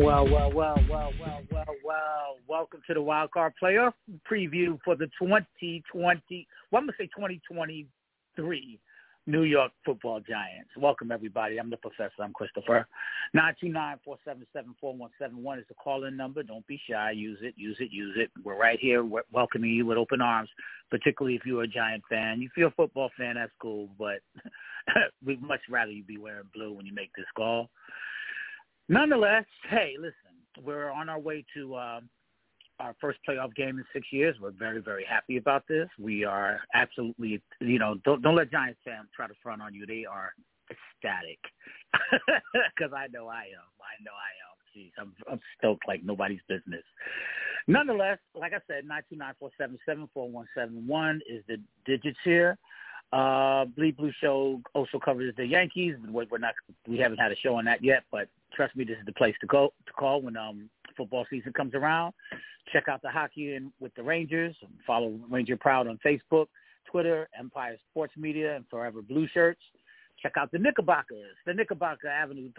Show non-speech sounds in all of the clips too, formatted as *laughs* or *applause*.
Well, well, well, well, well, well, well. Welcome to the Wild Card Playoff preview for the 2020, well, I'm going to say 2023 New York Football Giants. Welcome, everybody. I'm the professor. I'm Christopher. 929-477-4171 is the call-in number. Don't be shy. Use it, use it, use it. We're right here We're welcoming you with open arms, particularly if you're a Giant fan. If you're a football fan, that's cool, but *laughs* we'd much rather you be wearing blue when you make this call. Nonetheless, hey, listen, we're on our way to uh, our first playoff game in six years. We're very, very happy about this. We are absolutely, you know, don't don't let Giants fans try to front on you. They are ecstatic *laughs* because I know I am. I know I am. Jeez, I'm I'm stoked like nobody's business. Nonetheless, like I said, nine two nine four seven seven four one seven one is the digits here. Uh, Bleed Blue Show also covers the Yankees. We're not, we haven't had a show on that yet, but trust me, this is the place to go to call when um football season comes around. Check out the hockey and with the Rangers. Follow Ranger Proud on Facebook, Twitter, Empire Sports Media, and Forever Blue Shirts. Check out the Knickerbockers, the Knickerbocker Avenue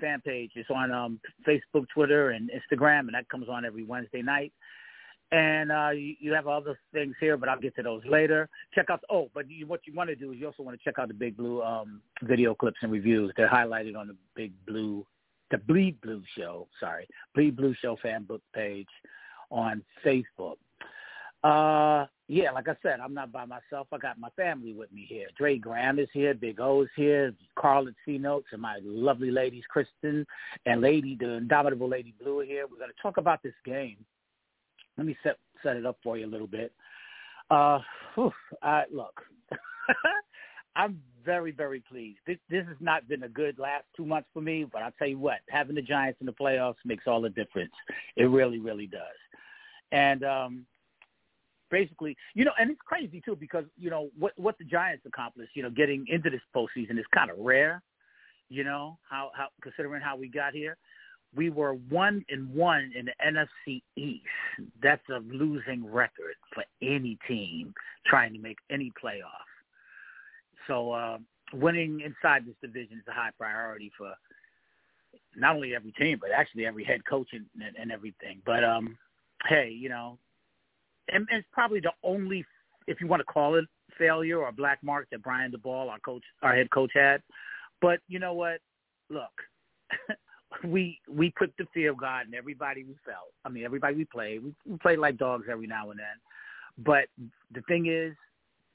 fan page. It's on um, Facebook, Twitter, and Instagram, and that comes on every Wednesday night. And uh, you, you have other things here, but I'll get to those later. Check out, oh, but you, what you want to do is you also want to check out the Big Blue um, video clips and reviews. They're highlighted on the Big Blue, the Bleed Blue Show, sorry, Bleed Blue Show fan book page on Facebook. Uh, yeah, like I said, I'm not by myself. I got my family with me here. Dre Graham is here. Big O's here. Carl at C Notes and my lovely ladies, Kristen and Lady, the indomitable Lady Blue are here. We're going to talk about this game let me set set it up for you a little bit. Uh, whew, I, look, *laughs* I'm very very pleased. This this has not been a good last two months for me, but I'll tell you what, having the Giants in the playoffs makes all the difference. It really really does. And um, basically, you know, and it's crazy too because you know what what the Giants accomplished. You know, getting into this postseason is kind of rare. You know how how considering how we got here we were one and one in the NFC East. That's a losing record for any team trying to make any playoff. So uh, winning inside this division is a high priority for not only every team, but actually every head coach and, and, everything. But um, hey, you know, and, it's probably the only, if you want to call it failure or black mark that Brian Daboll, our coach, our head coach, had. But you know what? Look. *laughs* we we put the fear of God in everybody we felt. I mean, everybody we played. We, we played like dogs every now and then. But the thing is,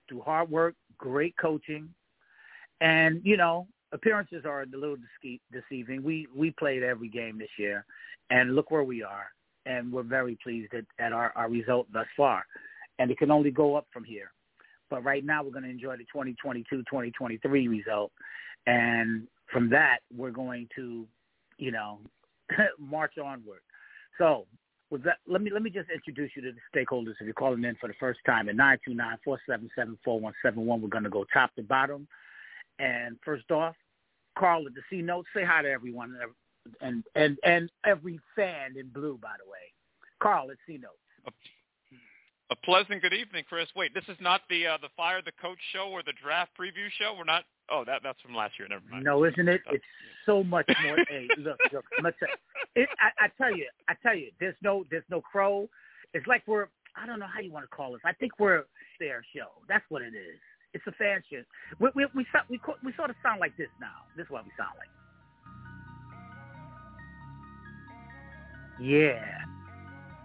through hard work, great coaching, and you know, appearances are a little deceiving. We we played every game this year, and look where we are. And we're very pleased at, at our, our result thus far. And it can only go up from here. But right now, we're going to enjoy the 2022-2023 result. And from that, we're going to you know, *laughs* march onward. So with that, let me let me just introduce you to the stakeholders. If you're calling in for the first time at nine two nine four seven seven four one seven one, we're going to go top to bottom. And first off, Carl at the C note, say hi to everyone and and and every fan in blue, by the way. Carl at C note. A pleasant good evening, Chris. Wait, this is not the uh, the fire the coach show or the draft preview show. We're not. Oh, that that's from last year. Never mind. No, isn't it? It's so much more. hey, look, look. It, I, I tell you, I tell you, there's no there's no crow. It's like we're I don't know how you want to call this. I think we're their show. That's what it is. It's a fan show. We we we, we, we sort of sound like this now. This is what we sound like. Yeah.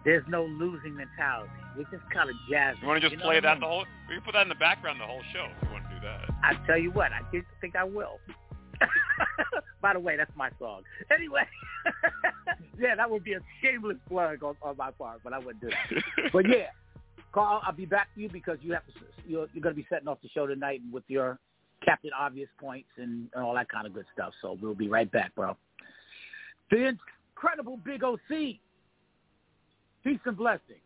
There's no losing mentality. We just kind of jazz. You want to just you play that I mean? the whole? We can put that in the background the whole show if you want to do that. I tell you what, I think I will. *laughs* By the way, that's my song. Anyway, *laughs* yeah, that would be a shameless plug on, on my part, but I wouldn't do that. *laughs* but yeah, Carl, I'll be back to you because you have to. You're, you're going to be setting off the show tonight with your Captain Obvious points and, and all that kind of good stuff. So we'll be right back, bro. The incredible Big OC Peace and blessings.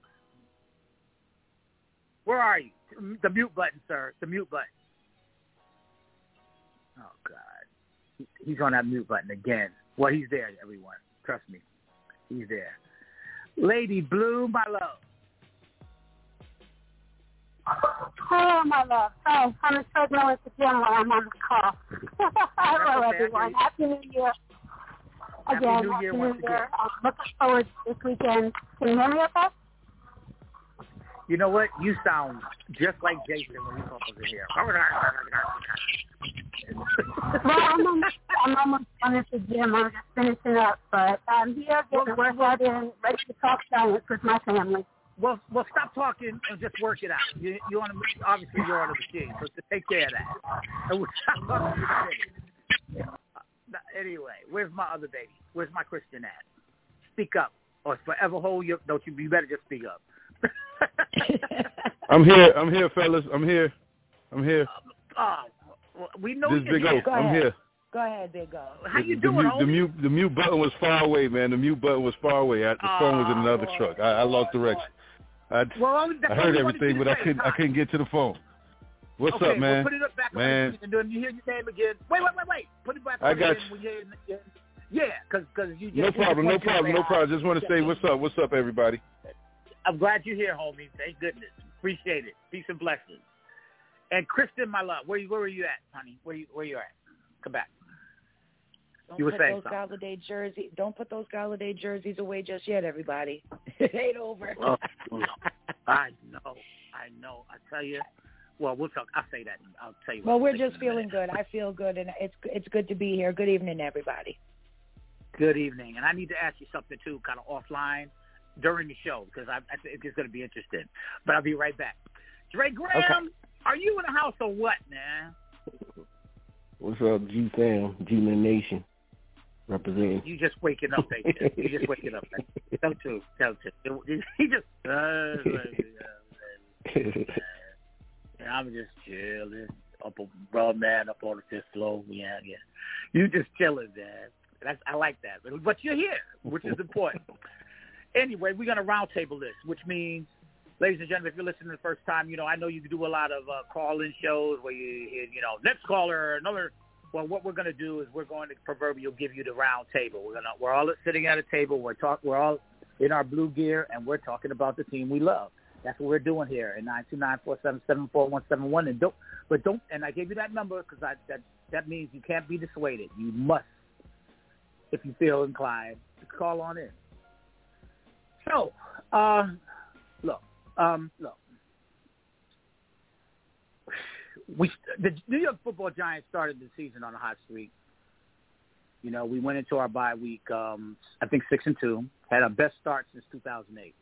Where are you? The mute button, sir. The mute button. Oh God, he's on that mute button again. Well, he's there, everyone. Trust me, he's there. Lady Blue, my love. Hello, my love. Oh, I'm a struggling with the gym while I'm on the call. *laughs* Hello, everyone. Happy New Year. Happy Again, New Year Happy New Year. I'm looking forward to this weekend. Can you hear me okay? You know what? You sound just like Jason when he calls in here. well, I'm almost, I'm almost done at the gym. I'm just finishing up, but I'm here getting work out in, ready to talk science with my family. Well, well, stop talking and just work it out. You, you want to obviously you're on the machine, so to take care of that. And we'll stop talking in a. Anyway, where's my other baby? Where's my Christian at? Speak up, or forever hold your. Don't you? You better just speak up. *laughs* I'm here. I'm here, fellas. I'm here. I'm here. Oh, well, we know This Big. O. I'm here. Go ahead, Big O. How you the, doing, mute, the mute the mute button was far away, man. The mute button was far away. I, the phone was in oh, another Oh, truck. I, I lost direction. I, Well, that's I heard everything, but I couldn't I couldn't get to the phone. What's okay, up, man? Well, put it up back Man. on the and then you hear your name again. Wait, wait, wait, wait. Put it back I on got you. When you're in, yeah, yeah, because cause you just No problem, no want you to problem, say no problem. Just want to say what's up, what's up, everybody. I'm glad you're here, homie. Thank goodness. Appreciate it. Peace and blessings. And Kristen, my love, where you where are you at, honey? Where you where you at? Come back. Don't You were put saying those something. Golladay jerseys. Don't put those Golladay jerseys away just yet, everybody. *laughs* it ain't over. I know, I know. I tell you. Well, we'll talk. I'll say that. I'll tell you. well, what we're just feeling good. I feel good, and it's it's good to be here. Good evening, everybody. Good evening, and I need to ask you something too, kind of offline during the show because I, I think it's going to be interesting. But I'll be right back. Dre Graham, are you in the house or what, man? What's up, G Fam, G Man Nation, representing. You just waking up, ain't you? Just waking up. You? Tell truth. Tell truth. He just. Uh, I'm just chilling. Up a bro, man, up on the fifth floor. Yeah, yeah. You just chilling, man. That's I like that. But, but you're here, which is important. *laughs* anyway, we're gonna roundtable this, which means, ladies and gentlemen, if you're listening the first time, you know I know you do a lot of uh, call-in shows where you, you know, next caller, another. Well, what we're gonna do is we're going to proverbial give you the round table. We're gonna we're all sitting at a table. We're talk. We're all in our blue gear, and we're talking about the team we love. That's what we're doing here at nine two nine four seven seven four one seven one. And don't, but don't. And I gave you that number because I that that means you can't be dissuaded. You must, if you feel inclined, to call on in. So, um, look, um, look. We the New York Football Giants started the season on a hot streak. You know, we went into our bye week, um, I think six and two. Had our best start since 2008.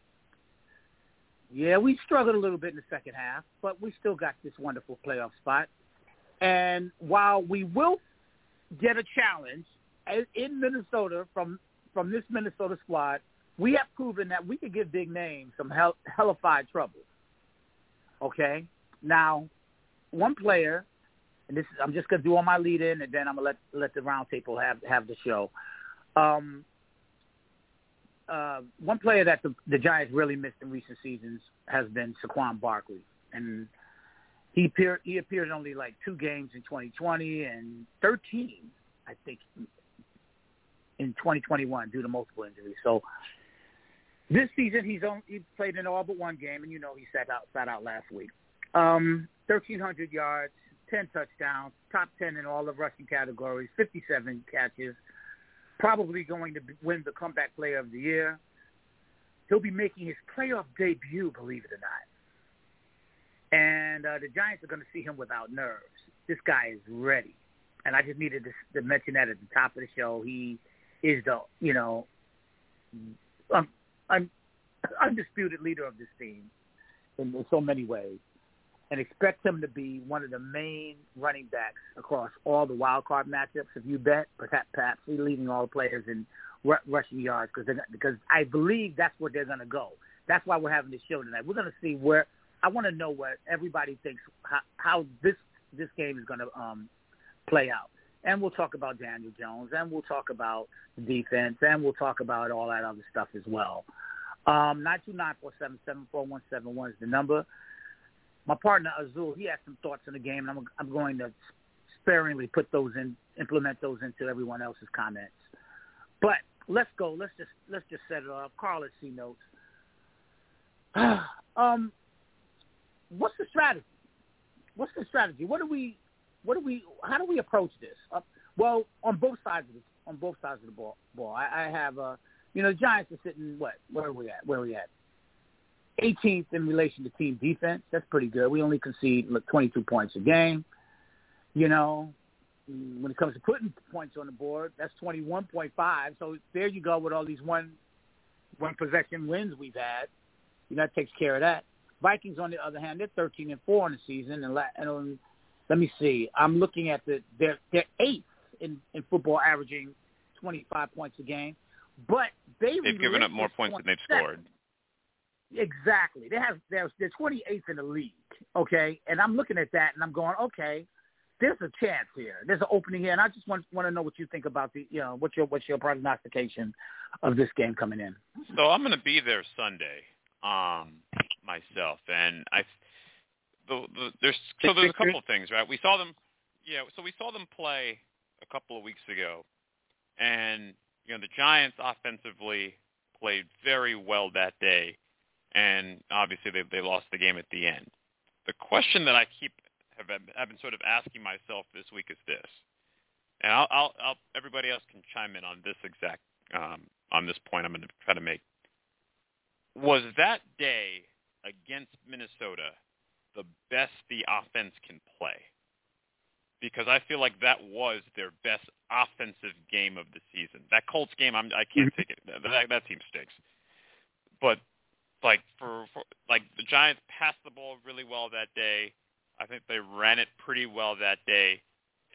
Yeah, we struggled a little bit in the second half, but we still got this wonderful playoff spot. And while we will get a challenge in- in Minnesota from from this Minnesota squad, we have proven that we can give big names some hell, hellified trouble. Okay, now one player, and this is, I'm just gonna do all my lead in, and then I'm gonna let let the roundtable have have the show. Um, uh, one player that the, the Giants really missed in recent seasons has been Saquon Barkley, and he appeared he appeared in only like two games in 2020 and 13, I think, in 2021 due to multiple injuries. So this season he's only he played in all but one game, and you know he sat out sat out last week. Um, 1,300 yards, 10 touchdowns, top 10 in all of rushing categories, 57 catches probably going to win the comeback player of the year. He'll be making his playoff debut, believe it or not. And uh, the Giants are going to see him without nerves. This guy is ready. And I just needed to, to mention that at the top of the show. He is the, you know, um, un, undisputed leader of this team in so many ways and expect him to be one of the main running backs across all the wild card matchups. If you bet, perhaps, perhaps he's leading all the players in r- rushing yards because because I believe that's where they're going to go. That's why we're having this show tonight. We're going to see where I want to know what everybody thinks how, how this this game is going to um, play out. And we'll talk about Daniel Jones, and we'll talk about the defense, and we'll talk about all that other stuff as well. Um, 929-477-4171 is the number. my partner Azul, he had some thoughts in the game, and I'm I'm going to sparingly put those in, implement those into everyone else's comments. But let's go. Let's just let's just set it up. Carl, let's see notes. *sighs* um, what's the strategy? What's the strategy? What do we, what do we, how do we approach this? Uh, well, on both sides of the on both sides of the ball. Ball. I, I have, uh, you know, the Giants are sitting what? Where are we at? Where are we at? 18th in relation to team defense. That's pretty good. We only concede look 22 points a game. You know, when it comes to putting points on the board, that's 21.5. So there you go with all these one one possession wins we've had. You know, that takes care of that. Vikings, on the other hand, they're 13 and four in the season, and, and um, let me see. I'm looking at the they're they're eighth in in football, averaging 25 points a game, but they they've given up more points than they've scored. Exactly. They have they're they're 28th in the league. Okay, and I'm looking at that and I'm going, okay, there's a chance here. There's an opening here, and I just want want to know what you think about the you know what's your what's your prognostication of this game coming in. So I'm going to be there Sunday, um, myself, and I the, the, there's so there's a couple of things, right? We saw them, yeah. So we saw them play a couple of weeks ago, and you know the Giants offensively played very well that day, and obviously they they lost the game at the end. The question that I keep have I've been sort of asking myself this week is this, and I'll, I'll, I'll everybody else can chime in on this exact um, on this point. I'm going to try to make. Was that day against Minnesota the best the offense can play? Because I feel like that was their best offensive game of the season. That Colts game, I'm, I can't mm-hmm. take it. That, that team stinks. But like for, for like the Giants passed the ball really well that day. I think they ran it pretty well that day,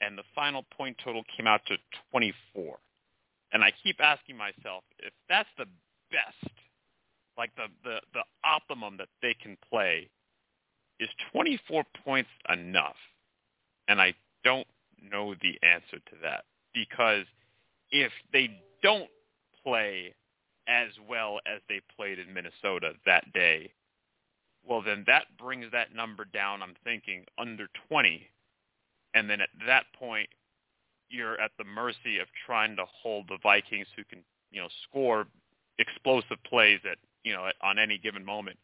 and the final point total came out to 24. And I keep asking myself if that's the best, like the the the optimum that they can play, is 24 points enough? And I don't know the answer to that because if they don't play as well as they played in Minnesota that day, well, then that brings that number down, I'm thinking, under 20. And then at that point, you're at the mercy of trying to hold the Vikings who can, you know, score explosive plays at, you know, on any given moment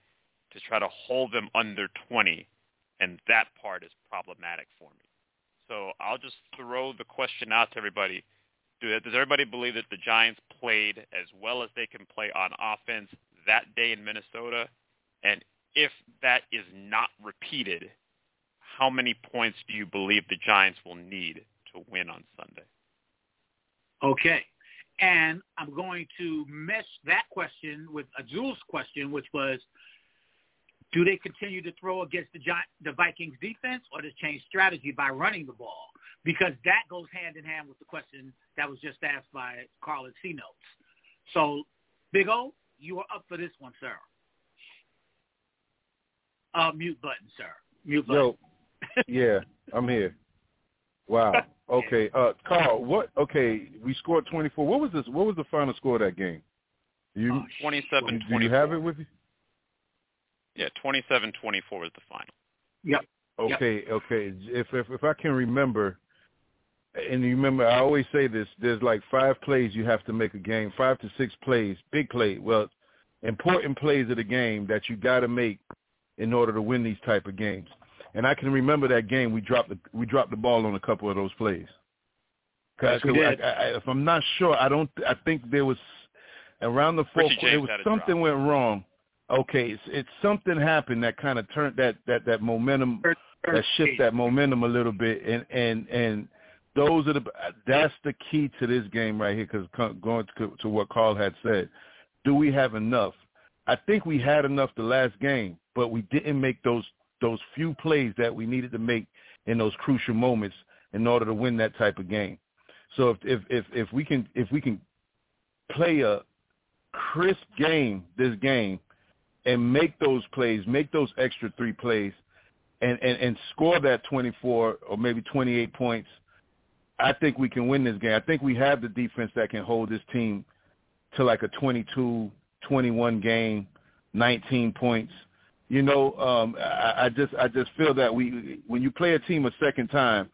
to try to hold them under 20. And that part is problematic for me. So I'll just throw the question out to everybody. Does everybody believe that the Giants played as well as they can play on offense that day in Minnesota? And if that is not repeated, how many points do you believe the Giants will need to win on Sunday? Okay. And I'm going to mesh that question with Azul's question, which was, do they continue to throw against the the Vikings defense or does change strategy by running the ball? Because that goes hand in hand with the question that was just asked by Carl at C Notes. So, Big O, you are up for this one, sir. Uh, mute button, sir. Mute button. Yo, yeah, I'm here. Wow. *laughs* Okay, uh, Carl. What? Okay, we scored 24. What was this? What was the final score of that game? You oh, 27 Do you have it with you? Yeah, 27-24 was the final. Yep. Okay, yep. okay. If, if if I can remember, and you remember, I always say this: there's like five plays you have to make a game, five to six plays, big play. Well, important plays of the game that you got to make in order to win these type of games. And I can remember that game we dropped the we dropped the ball on a couple of those plays. Yes, we did. I, I, if I'm not sure, I don't. I think there was around the fourth. There was something went wrong. Okay, it's, it's something happened that kind of turned that that that momentum, that shift that momentum a little bit, and and and those are the that's the key to this game right here. Because going to, to what Carl had said, do we have enough? I think we had enough the last game, but we didn't make those those few plays that we needed to make in those crucial moments in order to win that type of game. So if if if, if we can if we can play a crisp game this game and make those plays, make those extra three plays and, and, and score that 24 or maybe 28 points, I think we can win this game. I think we have the defense that can hold this team to like a 22 21 game, 19 points, You know, um, I, I just I just feel that we when you play a team a second time,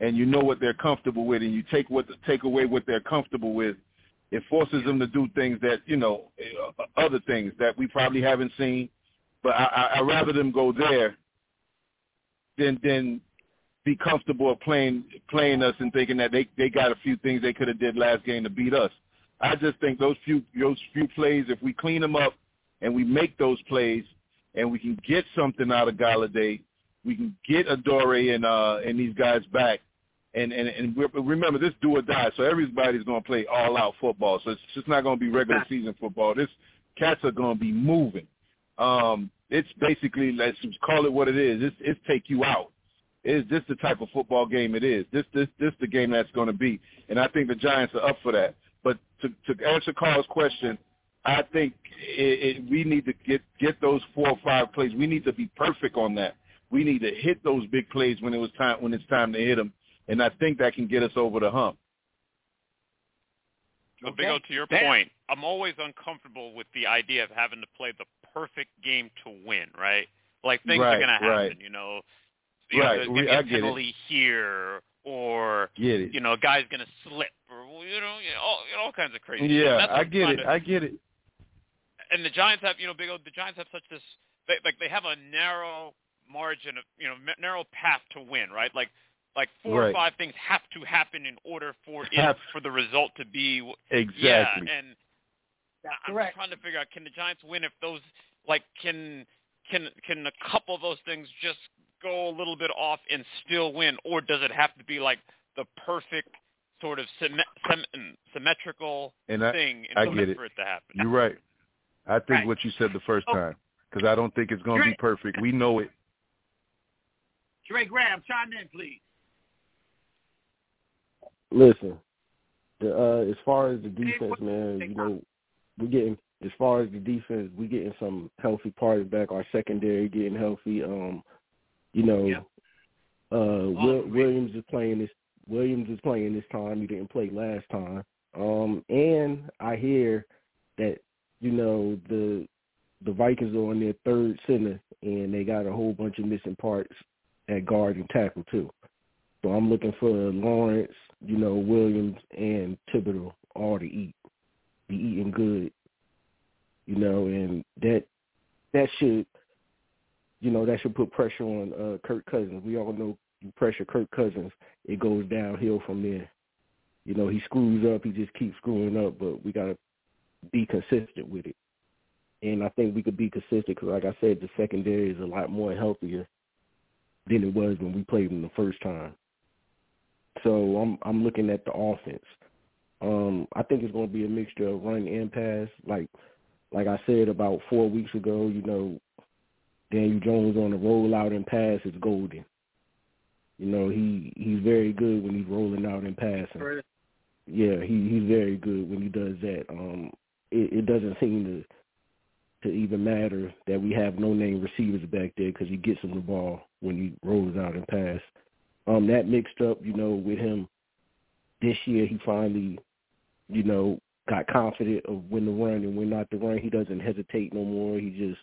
and you know what they're comfortable with, and you take what take away what they're comfortable with, it forces them to do things that you know uh, other things that we probably haven't seen. But I, I, I rather them go there than than be comfortable playing playing us and thinking that they they got a few things they could have did last game to beat us. I just think those few those few plays, if we clean them up and we make those plays, and we can get something out of Golladay, we can get Adoree and uh and these guys back. And and and remember this do or die. So everybody's going to play all out football. So it's just not going to be regular season football. This cats are going to be moving. Um, it's basically let's call it what it is. It's it's take you out. It's this the type of football game it is. This this this the game that's going to be. And I think the Giants are up for that. But to to answer Carl's question, I think it, it, we need to get get those four or five plays. We need to be perfect on that. We need to hit those big plays when it was time when it's time to hit them and I think that can get us over the hump. Well, okay. Big O, to your point, I'm always uncomfortable with the idea of having to play the perfect game to win, right? Like things right, are going to happen, right. you know. You right, know, there's going to be a penalty here, or you know, a guy's going to slip, or you know, you know, all, you know, all kinds of crazy. Yeah, I get it. To, I get it. And the Giants have, you know, Big O, the Giants have such this, they, like they have a narrow margin of, you know, narrow path to win, right? Like like four right. or five things have to happen in order for it for the result to be exactly. Yeah, and That's I'm correct. trying to figure out can the Giants win if those like can can can a couple of those things just go a little bit off and still win, or does it have to be like the perfect sort of symmetrical and I, thing in I order get for it to happen? You're right. I think right. what you said the first oh. time because I don't think it's going to be perfect. We know it. Trey Graham, chime in, please. Listen, the, uh, as far as the defense, man, you know, we're getting as far as the defense, we're getting some healthy parts back. Our secondary getting healthy. Um, you know, uh, Will, Williams is playing this. Williams is playing this time. He didn't play last time. Um, and I hear that you know the the Vikings are on their third center, and they got a whole bunch of missing parts at guard and tackle too. So I'm looking for Lawrence, you know, Williams and Thibodeaux all to eat, be eating good, you know, and that that should, you know, that should put pressure on uh, Kirk Cousins. We all know you pressure Kirk Cousins, it goes downhill from there. You know, he screws up, he just keeps screwing up, but we got to be consistent with it. And I think we could be consistent because, like I said, the secondary is a lot more healthier than it was when we played them the first time. So I'm I'm looking at the offense. Um, I think it's going to be a mixture of run and pass. Like like I said about four weeks ago, you know, Daniel Jones on the rollout and pass is golden. You know, he he's very good when he's rolling out and passing. Yeah, he he's very good when he does that. Um, it, it doesn't seem to to even matter that we have no name receivers back there because he gets him the ball when he rolls out and pass. Um, that mixed up, you know, with him this year, he finally, you know, got confident of when to run and when not to run. He doesn't hesitate no more. He just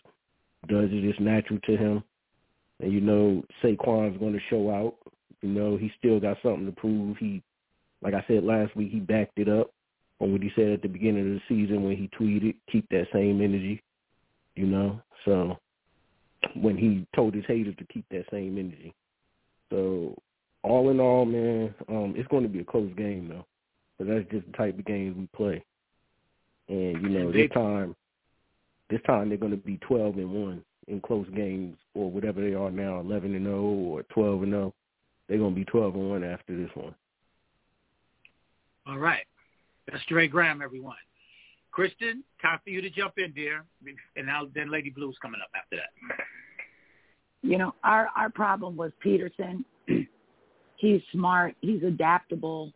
does it. It's natural to him. And you know, Saquon's going to show out. You know, he still got something to prove. He, like I said last week, he backed it up on what he said at the beginning of the season when he tweeted, "Keep that same energy." You know, so when he told his haters to keep that same energy. So all in all, man, um, it's going to be a close game though, but that's just the type of games we play. And you know, this time, this time they're going to be twelve and one in close games or whatever they are now, eleven and zero or twelve and zero. They're going to be twelve and one after this one. All right, that's Trey Graham, everyone. Kristen, time for you to jump in, dear, and now then Lady Blue's coming up after that. You know, our our problem was Peterson. He's smart, he's adaptable,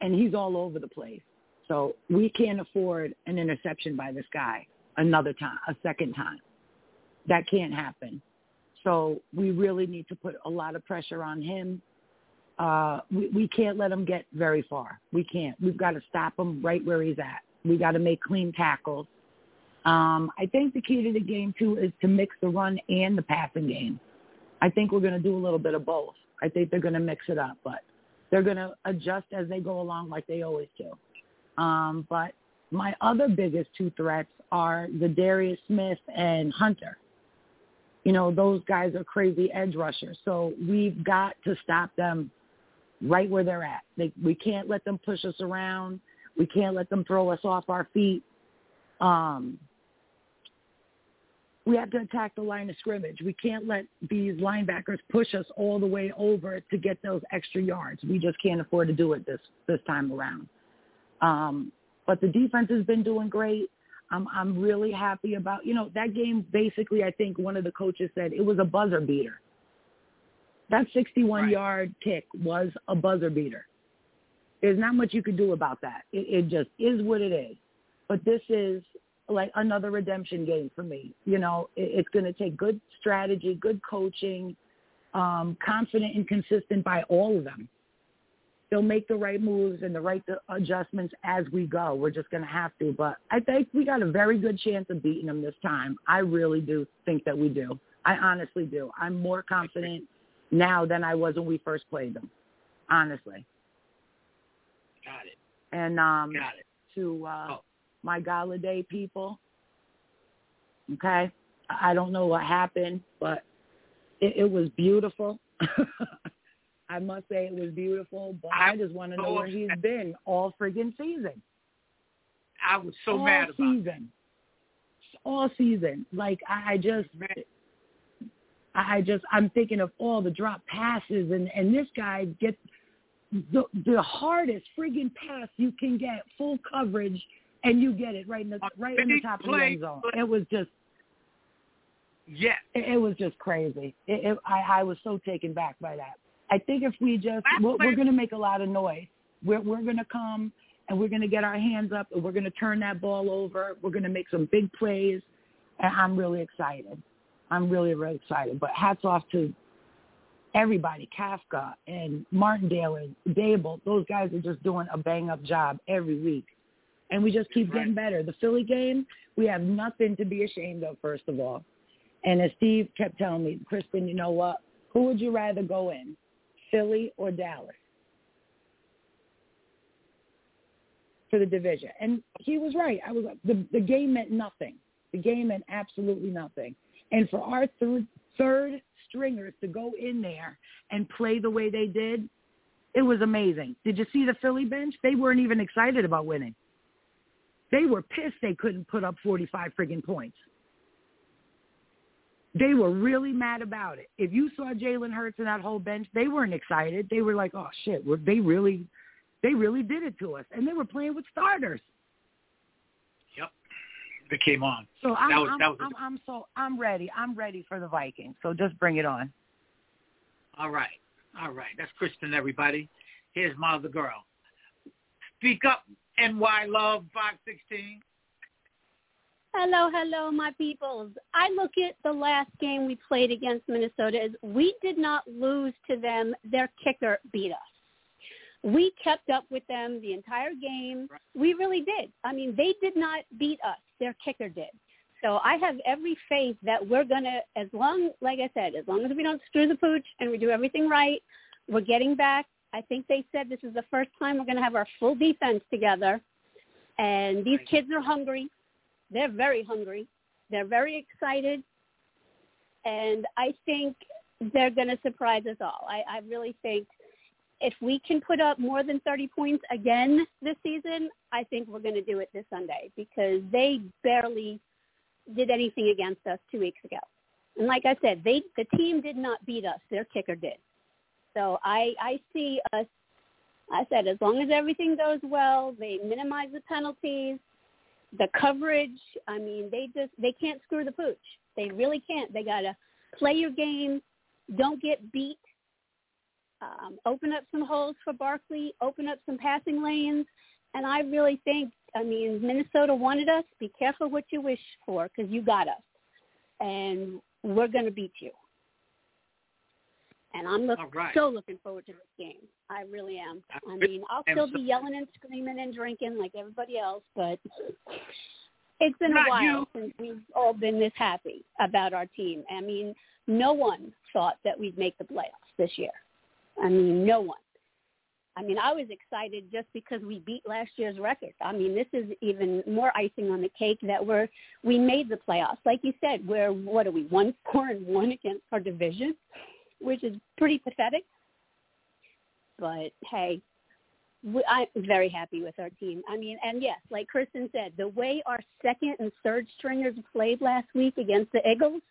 and he's all over the place. So we can't afford an interception by this guy another time, a second time. That can't happen. So we really need to put a lot of pressure on him. Uh, we, we can't let him get very far. We can't. We've got to stop him right where he's at. We got to make clean tackles. Um, I think the key to the game too is to mix the run and the passing game. I think we're going to do a little bit of both. I think they're going to mix it up, but they're going to adjust as they go along like they always do. Um, but my other biggest two threats are the Darius Smith and Hunter. You know, those guys are crazy edge rushers. So we've got to stop them right where they're at. They, we can't let them push us around. We can't let them throw us off our feet. Um, we have to attack the line of scrimmage. We can't let these linebackers push us all the way over to get those extra yards. We just can't afford to do it this this time around. Um, but the defense has been doing great. I'm I'm really happy about you know that game. Basically, I think one of the coaches said it was a buzzer beater. That 61 right. yard kick was a buzzer beater. There's not much you could do about that. It, it just is what it is. But this is like another redemption game for me. You know, it, it's going to take good strategy, good coaching, um, confident and consistent by all of them. They'll make the right moves and the right adjustments as we go. We're just going to have to. But I think we got a very good chance of beating them this time. I really do think that we do. I honestly do. I'm more confident now than I was when we first played them. Honestly. Got it. And um, Got it. to uh, oh my Golladay people. Okay? I don't know what happened, but it, it was beautiful. *laughs* I must say it was beautiful, but I, I just want to know where he's been all friggin' season. I was so all mad about season. It. All season. Like I just I just I'm thinking of all the drop passes and and this guy gets the the hardest friggin' pass you can get full coverage and you get it right in the right in the top of the end zone. It was just yeah, it, it was just crazy. It, it, I I was so taken back by that. I think if we just we're, we're going to make a lot of noise. We're we're going to come and we're going to get our hands up and we're going to turn that ball over. We're going to make some big plays, and I'm really excited. I'm really really excited. But hats off to everybody, Kafka and Martindale and Daboll. Those guys are just doing a bang up job every week and we just keep getting better. The Philly game, we have nothing to be ashamed of, first of all. And as Steve kept telling me, Kristen, you know what? Who would you rather go in, Philly or Dallas? For the division. And he was right. I was the the game meant nothing. The game meant absolutely nothing. And for our third third stringers to go in there and play the way they did, it was amazing. Did you see the Philly bench? They weren't even excited about winning. They were pissed they couldn't put up 45 friggin' points. They were really mad about it. If you saw Jalen Hurts and that whole bench, they weren't excited. They were like, "Oh shit, they really, they really did it to us," and they were playing with starters. Yep, they came on. So I'm, that was, I'm, that was I'm, I'm so I'm ready. I'm ready for the Vikings. So just bring it on. All right, all right. That's Kristen, everybody. Here's my other girl. Speak up, NY Love 516. Hello, hello, my peoples. I look at the last game we played against Minnesota as we did not lose to them. Their kicker beat us. We kept up with them the entire game. We really did. I mean, they did not beat us. Their kicker did. So I have every faith that we're going to, as long, like I said, as long as we don't screw the pooch and we do everything right, we're getting back I think they said this is the first time we're going to have our full defense together. And these kids are hungry. They're very hungry. They're very excited. And I think they're going to surprise us all. I, I really think if we can put up more than 30 points again this season, I think we're going to do it this Sunday because they barely did anything against us two weeks ago. And like I said, they the team did not beat us. Their kicker did. So I, I see us, I said, as long as everything goes well, they minimize the penalties, the coverage. I mean, they just, they can't screw the pooch. They really can't. They got to play your game. Don't get beat. Um, open up some holes for Barkley. Open up some passing lanes. And I really think, I mean, Minnesota wanted us. Be careful what you wish for because you got us. And we're going to beat you and I'm look, right. so looking forward to this game. I really am. I mean, I'll still be yelling and screaming and drinking like everybody else, but It's been Not a while you. since we've all been this happy about our team. I mean, no one thought that we'd make the playoffs this year. I mean, no one. I mean, I was excited just because we beat last year's record. I mean, this is even more icing on the cake that we're we made the playoffs. Like you said, we're what are we one four and one against our division, which is pretty pathetic. But hey, we, I'm very happy with our team. I mean, and yes, like Kristen said, the way our second and third stringers played last week against the Eagles,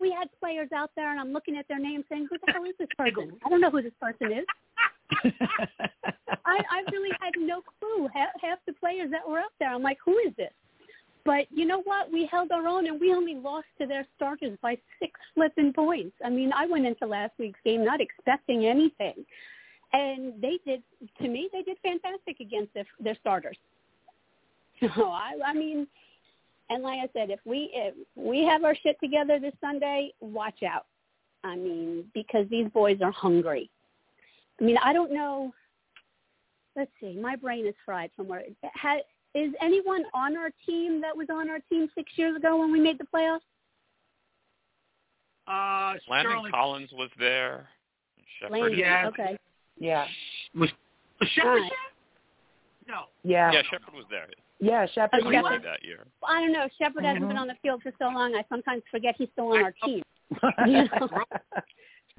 we had players out there, and I'm looking at their names saying, "Who the hell is this *laughs* person? I don't know who this person is." *laughs* I, I really had no clue. Half, half the players that were up there, I'm like, who is this? But you know what? We held our own, and we only lost to their starters by six flipping points. I mean, I went into last week's game not expecting anything, and they did. To me, they did fantastic against their, their starters. *laughs* So I, I mean, and like I said, if we if we have our shit together this Sunday, watch out. I mean, because these boys are hungry. I mean, I don't know. Let's see. My brain is fried from where. Ha, is anyone on our team that was on our team six years ago when we made the playoffs? Uh, Landon Sterling Collins was there. Shepard Landon. Yeah. Okay. Yeah. was, was Shepard there? No. Yeah. Yeah, Shepard was there. Yeah, Shepard. Oh, He Shepard. that year. I don't know. Shepard hasn't been on the field for so long. I sometimes forget he's still on our team. *laughs* *laughs* You know?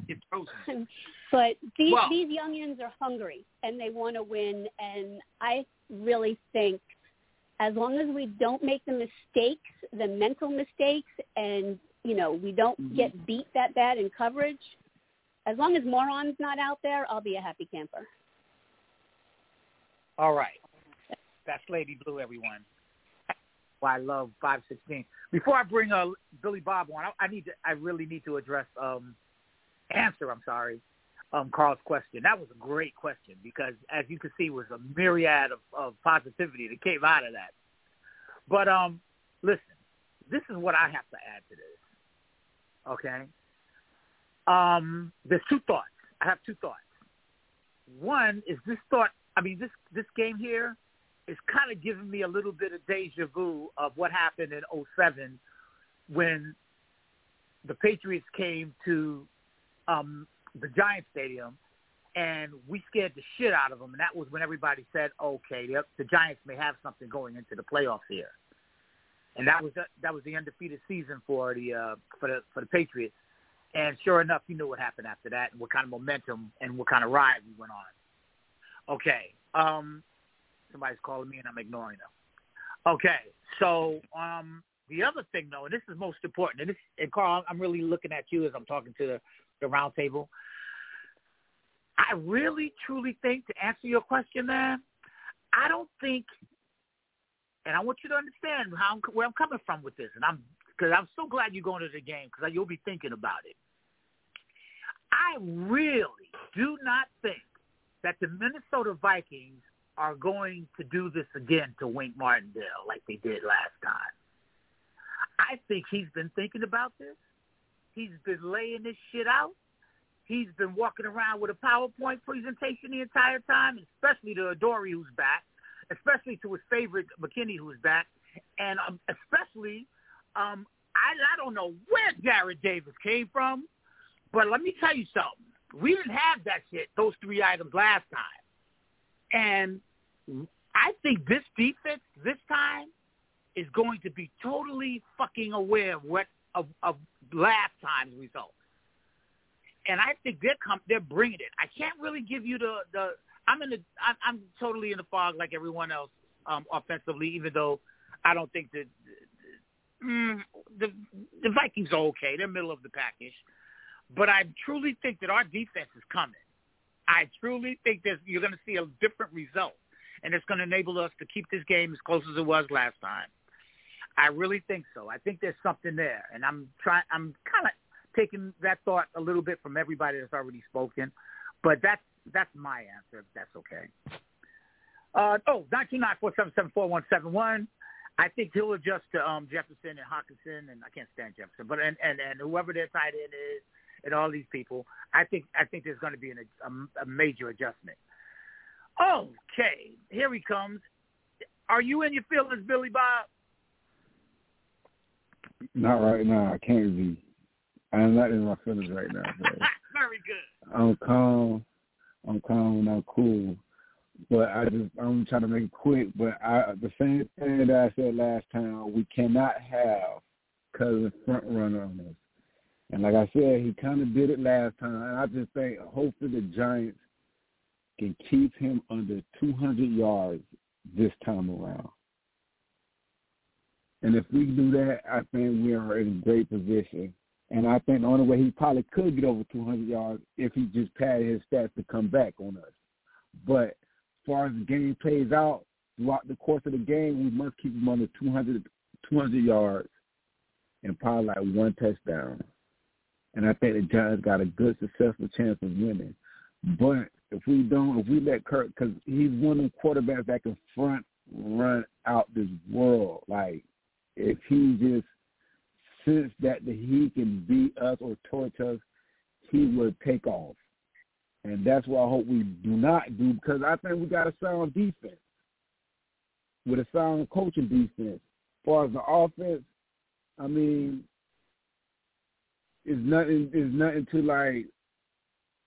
It's frozen. But these Well- these youngins are hungry and they want to win. And I really think as long as we don't make the mistakes, the mental mistakes, and you know we don't Mhm. get beat that bad in coverage, as long as Moron's not out there, I'll be a happy camper. All right. That's Lady Blue, everyone. NY Love 516. Before I bring uh, Billy Bob on, I, I need to. I really need to address um, answer. I'm sorry, um, Carl's question. That was a great question because, as you can see, was a myriad of, of positivity that came out of that. But um, listen, this is what I have to add to this. Okay. Um, there's two thoughts. I have two thoughts. One is this thought. I mean, this this game here is kind of giving me a little bit of deja vu of what happened in '07 when the Patriots came to um, the Giant Stadium and we scared the shit out of them. And that was when everybody said, "Okay, the, the Giants may have something going into the playoffs here." And that was the, that was the undefeated season for the uh, for the for the Patriots. And sure enough, you know what happened after that, and what kind of momentum and what kind of ride we went on. Okay. Um, somebody's calling me, and I'm ignoring them. Okay. So um, the other thing, though, and this is most important, and, this, and Carl, I'm really looking at you as I'm talking to the, the round table. I really, truly think, to answer your question, man, I don't think, and I want you to understand how I'm, where I'm coming from with this, and I'm because I'm so glad you're going to the game because you'll be thinking about it. I really do not think that the Minnesota Vikings are going to do this again to Wink Martindale like they did last time. I think he's been thinking about this. He's been laying this shit out. He's been walking around with a PowerPoint presentation the entire time, especially to Adoree who's back, especially to his favorite McKinney who's back, and um, especially um, I, I don't know where Jarrad Davis came from, but let me tell you something. We didn't have that shit, those three items last time. And I think this defense this time is going to be totally fucking aware of what of, of last time's results. And I think they're com- they're bringing it. I can't really give you the the. I'm in the. I'm, totally in the fog like everyone else um, offensively, even though I don't think that mm, the the Vikings are okay. They're middle of the package, but I truly think that our defense is coming. I truly think that you're going to see a different result, and it's going to enable us to keep this game as close as it was last time. I really think so. I think there's something there, and I'm trying. I'm kind of taking that thought a little bit from everybody that's already spoken, but that's that's my answer. If that's okay. Uh, oh, nine two nine four seven seven four one seven one. I think he'll adjust to um, Jefferson and Hockenson, and I can't stand Jefferson, but and, and and whoever their tight end is, and all these people. I think I think there's going to be an, a, a major adjustment. Okay, here he comes. Are you in your feelings, Billy Bob? Not right now. I can't be. I'm not in my feelings right now. *laughs* Very good. I'm calm. I'm calm and I'm cool. But I just I'm trying to make it quick. But I the same thing that I said last time, we cannot have cousin front runner on us. And like I said, he kind of did it last time. And I just think hopefully the Giants can keep him under 200 yards this time around. And if we do that, I think we are in a great position. And I think the only way he probably could get over 200 yards if he just padded his stats to come back on us. But as far as the game plays out, throughout the course of the game, we must keep him under 200, 200 yards and probably like one touchdown. And I think the Giants got a good, successful chance of winning. But if we don't, if we let Kirk, because he's one of the quarterbacks that can front run out this world. Like if he just sense that he can beat us or torch us, he will take off. And that's what I hope we do not do because I think we got a sound defense with a sound coaching defense. As far as the offense, I mean, it's nothing. It's nothing to like.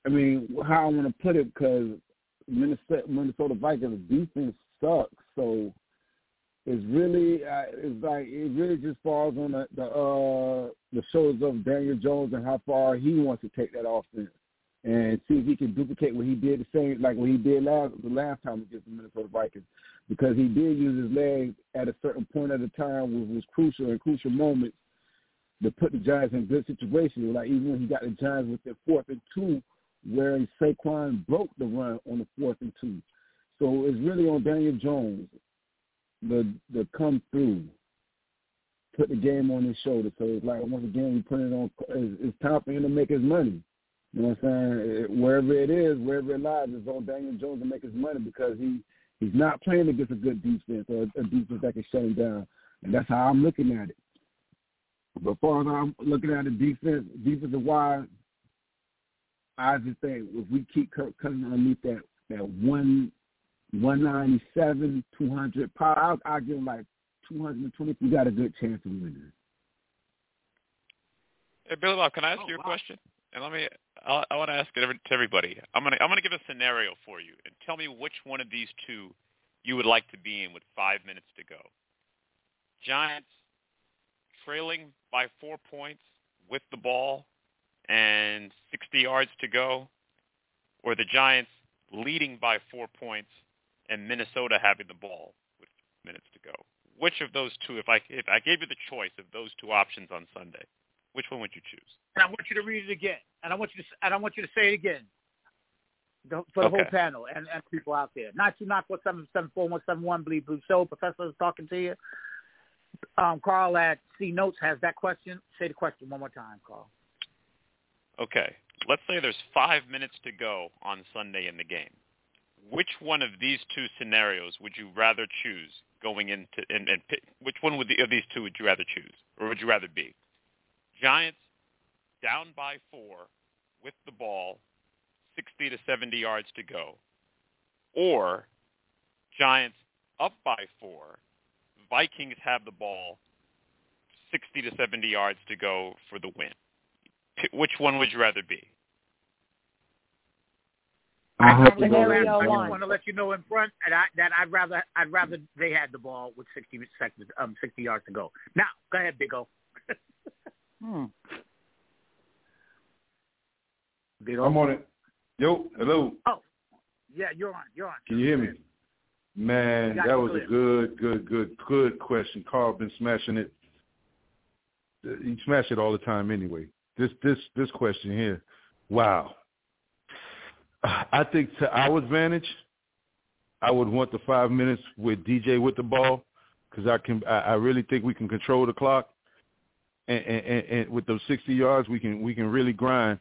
I mean, how I want to put it because Minnesota, Minnesota Vikings defense sucks. So it's really uh, it's like it really just falls on the the, uh, the shoulders of Daniel Jones and how far he wants to take that offense and see if he can duplicate what he did the same like what he did last the last time against the Minnesota Vikings because he did use his legs at a certain point at a time which was crucial in crucial moments to put the Giants in good situations. Like even when he got the Giants with their fourth and two, where Saquon broke the run on the fourth and two. So it's really on Daniel Jones the the come through, put the game on his shoulder. So it's like once again we put it on. It's, it's time for him to make his money. You know what I'm saying? Wherever it is, wherever it lies, it's on Daniel Jones to make his money because he he's not playing against a good defense or a defense that can shut him down. And that's how I'm looking at it. But far as I'm looking at the defense, defensive wise, I just think if we keep Kirk Cousins underneath that that one 197, 200. Probably, I'll, I'll give him like 220. We got a good chance of winning. Hey, Billy Bob, can I ask oh, you a wow. question? And let me, I, I want to ask it to everybody. I'm gonna, I'm gonna give a scenario for you, and tell me which one of these two you would like to be in with five minutes to go. Giants trailing by four points with the ball and 60 yards to go, or the Giants leading by four points and Minnesota having the ball with minutes to go. Which of those two, if I if I gave you the choice of those two options on Sunday, which one would you choose? And I want you to read it again. And I want you to and I want you to say it again. The, for the Okay. whole panel and, and people out there. Not to knock what seven seven four one seven one Bleed Blue Show. Professor is talking to you. Um, Carl at C Notes has that question. Say the question one more time, Carl. Okay, let's say there's five minutes to go on Sunday in the game. Which one of these two scenarios would you rather choose going into and, and pick, which one would the, of these two would you rather choose or would you rather be? Giants down by four with the ball, 60 to 70 yards to go, or Giants up by four, Vikings have the ball, 60 to 70 yards to go for the win. Which one would you rather be? I I, have to I, go. I just want to let you know in front that I, that I'd rather I'd rather they had the ball with 60 seconds, um, 60 yards to go. Now, go ahead, Big O. Hmm. Big O. I'm on it. Yo, hello. Oh, yeah, you're on. You're on. Can you hear me? Man, that you was a good, good, good, good question. Carl been smashing it. He smash it all the time anyway. This, this, this question here. Wow. I think to our advantage, I would want the five minutes with DJ with the ball because I can. I, I really think we can control the clock, and, and, and, with those sixty yards, we can we can really grind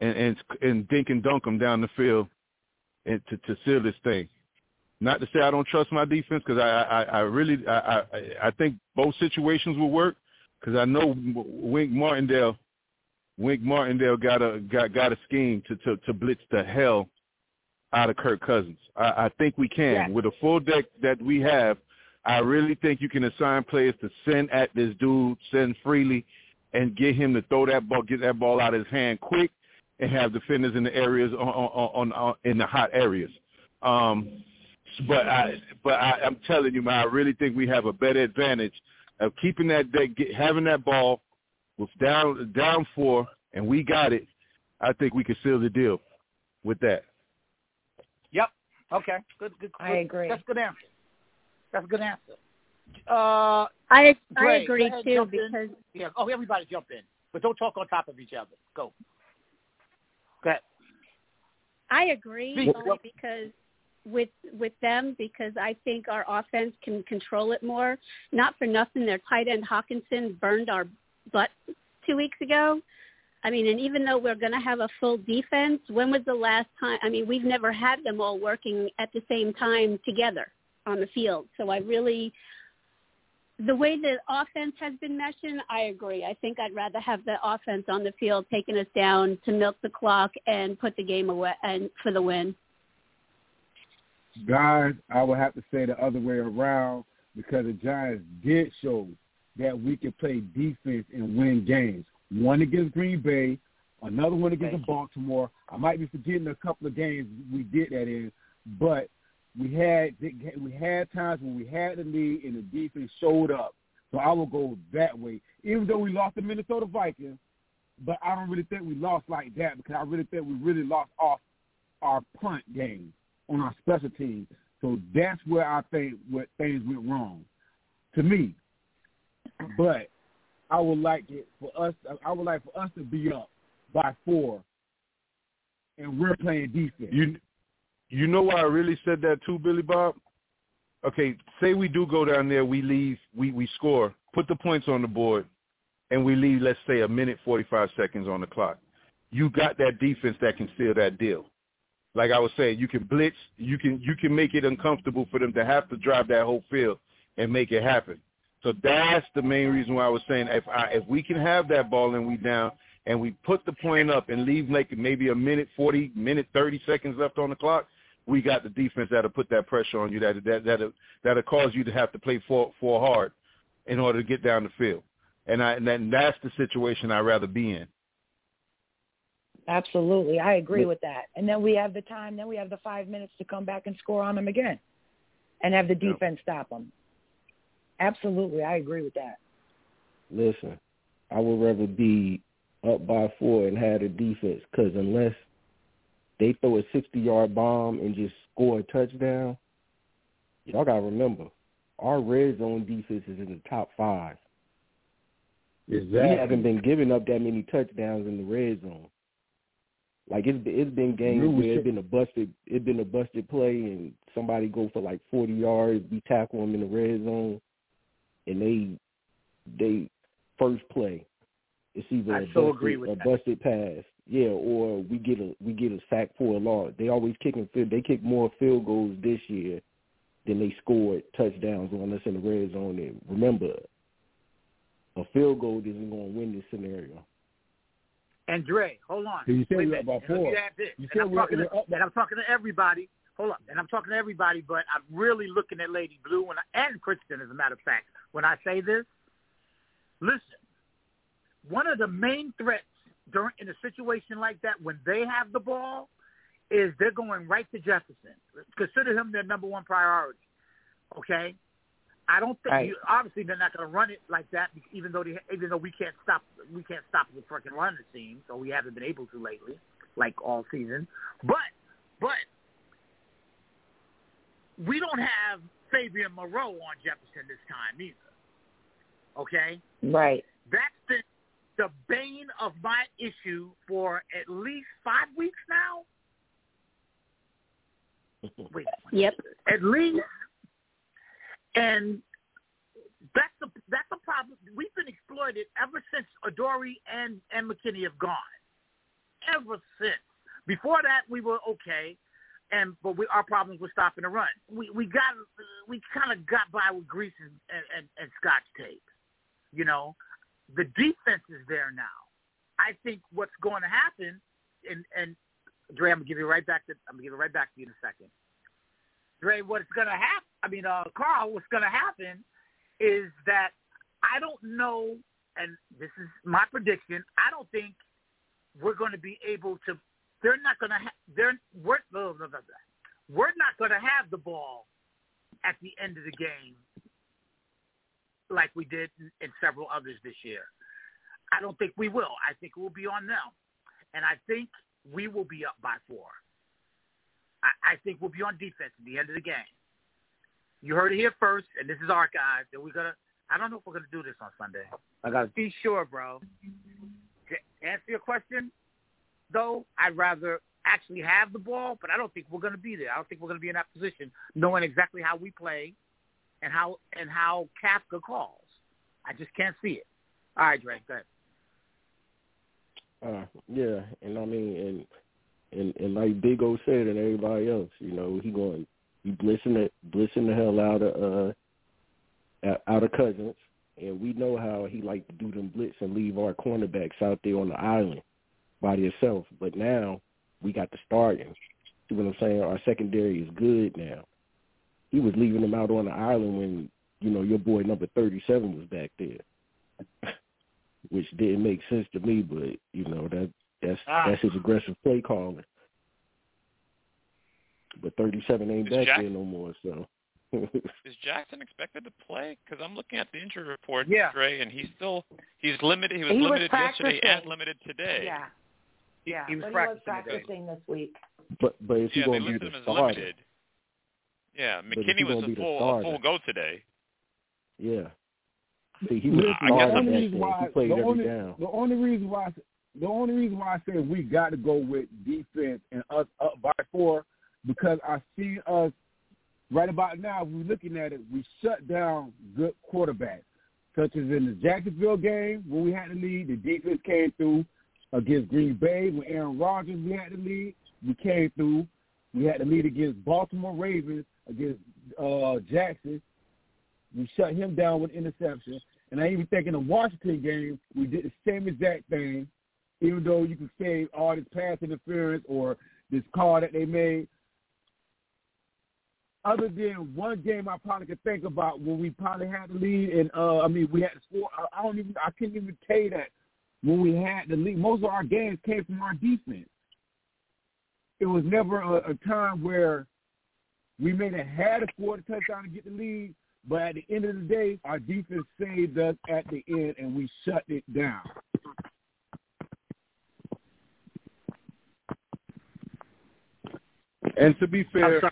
and and and dink and dunk them down the field, and to to seal this thing. Not to say I don't trust my defense because I, I I really I I I think both situations will work because I know Wink Martindale Wink Martindale got a got got a scheme to to, to blitz the hell out of Kirk Cousins. I, I think we can Yes. with a full deck that we have. I really think you can assign players to send at this dude, send freely, and get him to throw that ball, get that ball out of his hand quick, and have defenders in the areas on, on, on, on in the hot areas. Um, but I, but I, I'm telling you, man, I really think we have a better advantage of keeping that, that get, having that ball with down down four, and we got it. I think we can seal the deal with that. Yep. Okay. Good. Good. I agree. That's a good answer. That's a good answer. Uh, I I Dre, agree ahead, too jump in. because yeah. Oh, everybody jump in, but don't talk on top of each other. Go. Go ahead. I agree Speak. only because with with them because I think our offense can control it more. Not for nothing, their tight end Hockenson burned our butt two weeks ago. I mean, and even though we're going to have a full defense, when was the last time? I mean, we've never had them all working at the same time together on the field. So I really, the way the offense has been meshing, I agree. I think I'd rather have the offense on the field taking us down to milk the clock and put the game away and for the win. Guys, I would have to say the other way around because the Giants did show that we can play defense and win games. One against Green Bay, another one against Baltimore. I might be forgetting a couple of games we did that in, but we had we had times when we had the lead and the defense showed up. So I will go that way. Even though we lost the Minnesota Vikings, but I don't really think we lost like that because I really think we really lost off our punt game on our special teams. So that's where I think what things went wrong to me. But I would like it for us. I would like for us to be up by four, and we're playing defense. You you know why I really said that too, Billy Bob? Okay, say we do go down there, we leave, we we score, put the points on the board, and we leave. Let's say a minute forty five seconds on the clock. You got that defense that can seal that deal. Like I was saying, you can blitz, you can you can make it uncomfortable for them to have to drive that whole field and make it happen. So that's the main reason why I was saying if I, if we can have that ball and we down and we put the point up and leave like maybe a minute forty, minute thirty seconds left on the clock, we got the defense that'll put that pressure on you that that that'll, that'll cause you to have to play for for hard in order to get down the field. And I and then that's the situation I'd rather be in. Absolutely. I agree with that. And then we have the time, then we have the five minutes to come back and score on them again and have the defense stop them. Absolutely. I agree with that. Listen, I would rather be up by four and have the defense because unless they throw a 60-yard bomb and just score a touchdown, y'all got to remember, our red zone defense is in the top five. Exactly. We haven't been giving up that many touchdowns in the red zone. Like it's been, it's been games Really? where it's been a busted it's been a busted play and somebody go for like forty yards, we tackle them in the red zone, and they they first play. It's either I a so busted, agree with a busted pass, yeah, or we get a we get a sack for a loss. They always kicking field. They kick more field goals this year than they scored touchdowns on us in the red zone. And remember, a field goal isn't going to win this scenario. And Dre, hold on. So you said Wait a we're up by And let me four. You said I'm we're- talking to- up and I'm talking to everybody. Hold on. And I'm talking to everybody, but I'm really looking at Lady Blue when I, and Kristen, as a matter of fact, when I say this. Listen, one of the main threats during in a situation like that when they have the ball is they're going right to Jefferson. Consider him their number one priority. Okay, I don't think Right. you, obviously they're not going to run it like that, even though they, even though we can't stop we can't stop the freaking run it seems, or we haven't been able to lately, like all season. But but we don't have Fabian Moreau on Jefferson this time either. Okay, Right. that's the the bane of my issue for at least five weeks now. *laughs* Wait, Yep. at least, and that's the that's the problem. We've been exploited ever since Adoree' and and McKinney have gone. Ever since. Before that, we were okay, and but we, our problems were stopping the run. We we got we kind of got by with grease and, and, and, scotch tape. You know, the defense is there now. I think what's going to happen, and and Dre, I'm gonna give you right back to I'm gonna give it right back to you in a second. Dre, what's gonna happen? I mean, uh, Carl, what's to happen is that I don't know, and this is my prediction. I don't think we're going to be able to. They're not going to. Ha- they're we're, blah, blah, blah, we're not going to have the ball at the end of the game like we did in, in several others this year. I don't think we will. I think it will be on them, and I think we will be up by four. I, I think we'll be on defense at the end of the game. You heard it here first, and this is archived. And we're gonna. I don't know if we're gonna do this on Sunday. I gotta be sure, bro. To answer your question, though, I'd rather actually have the ball, but I don't think we're gonna be there. I don't think we're gonna be in that position, knowing exactly how we play, and how and how Kafka calls. I just can't see it. All right, Drake, go ahead. Uh, yeah, and I mean, and and and like Big O said, and everybody else, you know, he going he blitzing the blitzing the hell out of uh out of Cousins, and we know how he like to do them blitz and leave our cornerbacks out there on the island by themselves. But now we got the starting. See what I'm saying? Our secondary is good now. He was leaving them out on the island when you know your boy number 37 was back there, *laughs* which didn't make sense to me. But you know that that's Ah. that's his aggressive play calling. But 37 ain't Is back Jack- there no more, so. *laughs* Is Jackson expected to play? Because I'm looking at the injury report, Yeah. Dre, and he's still he's limited. He was He was limited yesterday and limited today. Yeah, yeah. he was but he was practicing practicing this week. but but is he yeah, they going to be listed the him as starter? limited. Yeah, McKinney was a the full a full go today. Yeah. See, he was Listen, I the guess starter the that only day. reason why He played the every only, down. the only reason why I, the only reason why I said we got to go with defense and us up by four because I see us right about now. We're looking at it. We shut down good quarterbacks, such as in the Jacksonville game when we had to lead. The defense came through against Green Bay when Aaron Rodgers we had to lead. We came through. We had to lead against Baltimore Ravens against uh, Jackson. We shut him down with interception. And I even think in the Washington game, we did the same exact thing, even though you can say all this pass interference or this call that they made. Other than one game I probably could think about when we probably had the lead and uh I mean we had to score I- don't even I couldn't even tell you that when we had the lead most of our games came from our defense. It was never a, a time where we may have had to score the touchdown to get the lead, but at the end of the day, our defense saved us at the end, and we shut it down. And to be fair.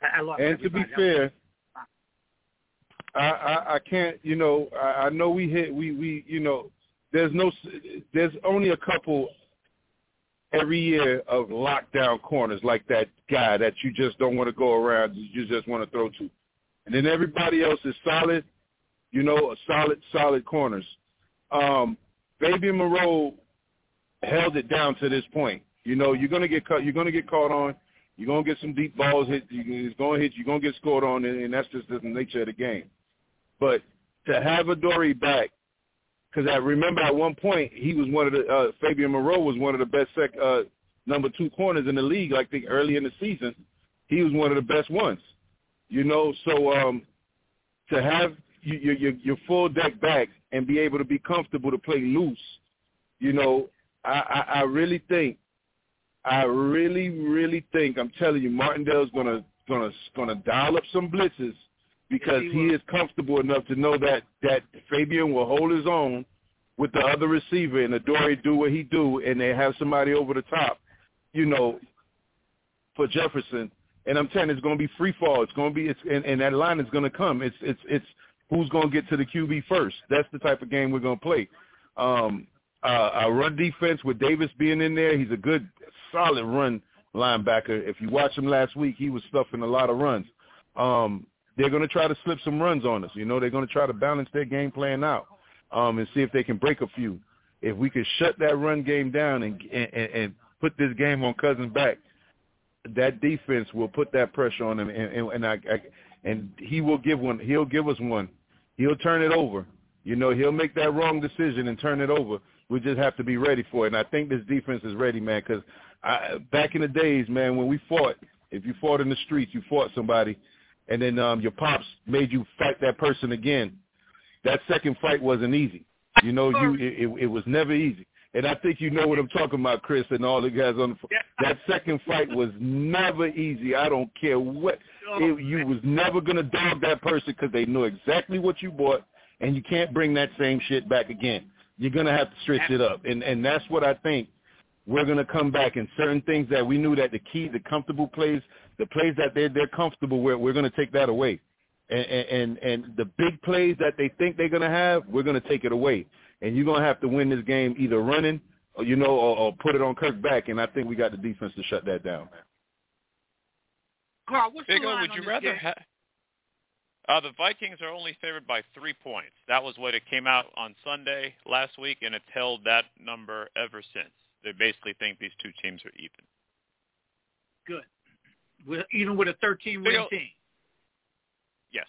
I, and to be fair, I, I I can't. You know, I, I know we hit. We we you know, there's no. There's only a couple every year of lockdown corners like that guy that you just don't want to go around. You just want to throw to, and then everybody else is solid. You know, solid solid corners. Um, Fabian Moreau held it down to this point. You know, you're gonna get cut. You're gonna get caught on. You're gonna get some deep balls hit. It's gonna hit. You're gonna get scored on, and, that's just the nature of the game. But to have Adoree' back, because I remember at one point he was one of the uh, Fabian Moreau was one of the best sec, uh, number two corners in the league. I think early in the season, he was one of the best ones. You know, so um, to have your your your full deck back and be able to be comfortable to play loose, you know, I, I, I really think I really, really think I'm telling you, Martindale's gonna gonna gonna dial up some blitzes because he, he is comfortable enough to know that that Fabian will hold his own with the other receiver and Adoree' do what he do, and they have somebody over the top, you know, for Jefferson. And I'm telling you, it's going to be free fall. It's going to be, it's, and, and that line is going to come. It's it's it's who's going to get to the QB first. That's the type of game we're going to play. Um, uh, our run defense with Davis being in there, he's a good, solid run linebacker. If you watch him last week, he was stuffing a lot of runs. Um, they're going to try to slip some runs on us. You know, they're going to try to balance their game plan out um, and see if they can break a few. If we could shut that run game down and and, and put this game on Cousins' back, that defense will put that pressure on him, and, and, and I, I and he will give one. He'll give us one. He'll turn it over. You know, he'll make that wrong decision and turn it over. We just have to be ready for it. And I think this defense is ready, man. Because back in the days, man, when we fought, if you fought in the streets, you fought somebody, and then um, your pops made you fight that person again. That second fight wasn't easy. You know, you it, it, it was never easy. And I think you know what I'm talking about, Chris, and all the guys on the. phone. That second fight was never easy. I don't care what it, you was never gonna dog that person because they know exactly what you bought, and you can't bring that same shit back again. You're gonna have to stretch it up, and and that's what I think. We're gonna come back in certain things that we knew that the key, the comfortable plays, the plays that they're they're comfortable with, we're gonna take that away, and and and the big plays that they think they're gonna have, we're gonna take it away and you're gonna have to win this game either running, or you know, or, or put it on Kirk back. And I think we got the defense to shut that down. Carl, what's Big the line would on you this rather game? have? Uh, the Vikings are only favored by three points. That was what it came out on Sunday last week, and it's held that number ever since. They basically think these two teams are even. Good. With, even with a 13 Big win team. Yes.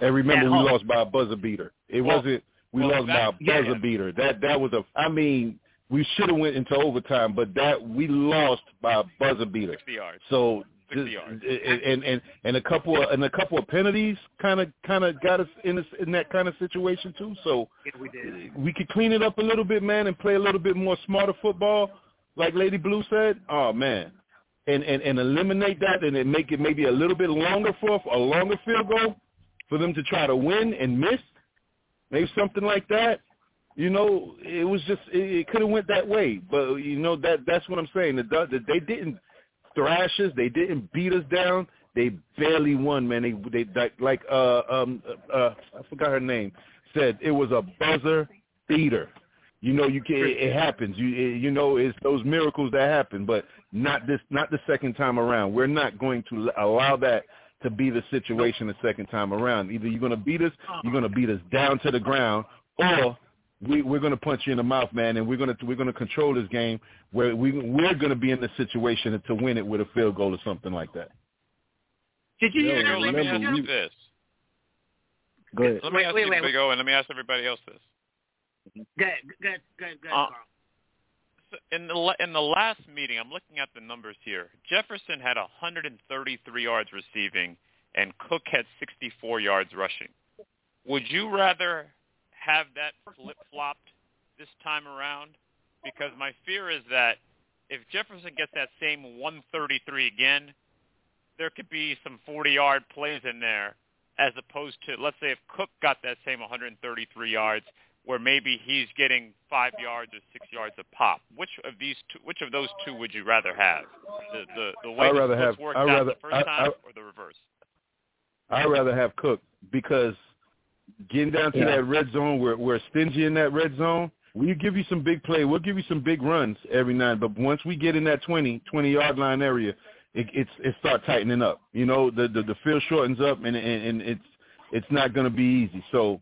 And remember, At we home. lost by a buzzer beater. It Well- wasn't. We well, lost by a buzzer yeah. beater. That that was a. I mean, we should have went into overtime, but that we lost by a buzzer beater. Sixty yards. So 60 this- yards. and and and, and a couple of and a couple of penalties kind of kind of got us in this, in that kind of situation too. So Yeah, we did. we could clean it up a little bit, man, and play a little bit more smarter football, like Lady Blue said. Oh man, and and and eliminate that, and then make it maybe a little bit longer for a longer field goal for them to try to win and miss, maybe something like that. You know, it was just it, it could have went that way, but you know that that's what I'm saying. The, the, they didn't thrash us, they didn't beat us down. They barely won, man. They they like, like uh um uh I forgot her name said it was a buzzer beater. You know, you can it, it happens. You you know, it's those miracles that happen, but not this not the second time around. We're not going to allow that to be the situation the second time around. Either you're going to beat us, uh-uh. you're going to beat us down to the ground, or we, we're going to punch you in the mouth, man, and we're going to we're going to control this game where we we're going to be in the situation to win it with a field goal or something like that. Did you Yo, hear Big let me ladies ask you gentlemen? this. Go ahead. Let me Wait, ask wait, you, wait, Big O, and let me ask everybody else this. Go ahead, go ahead, go ahead, go ahead, Uh, Carl. So in the in the last meeting, I'm looking at the numbers here. Jefferson had 133 yards receiving, and Cook had 64 yards rushing. Would you rather have that flip flopped this time around? Because my fear is that if Jefferson gets that same 133 again, there could be some 40 yard plays in there, as opposed to let's say if Cook got that same 133 yards, where maybe he's getting five yards or six yards a pop. Which of these two? Which of those two would you rather have? The the, the way I'd the rather splits have- worked I'd out rather- the first I- time, I- or the reverse? I'd rather have Cook because getting down to Yeah. that red zone, we're we're stingy in that red zone. We give you some big play. We'll give you some big runs every night, but once we get in that 20, 20 yard line area, it, it's it start tightening up. You know, the the, the field shortens up, and, and and it's it's not going to be easy. So,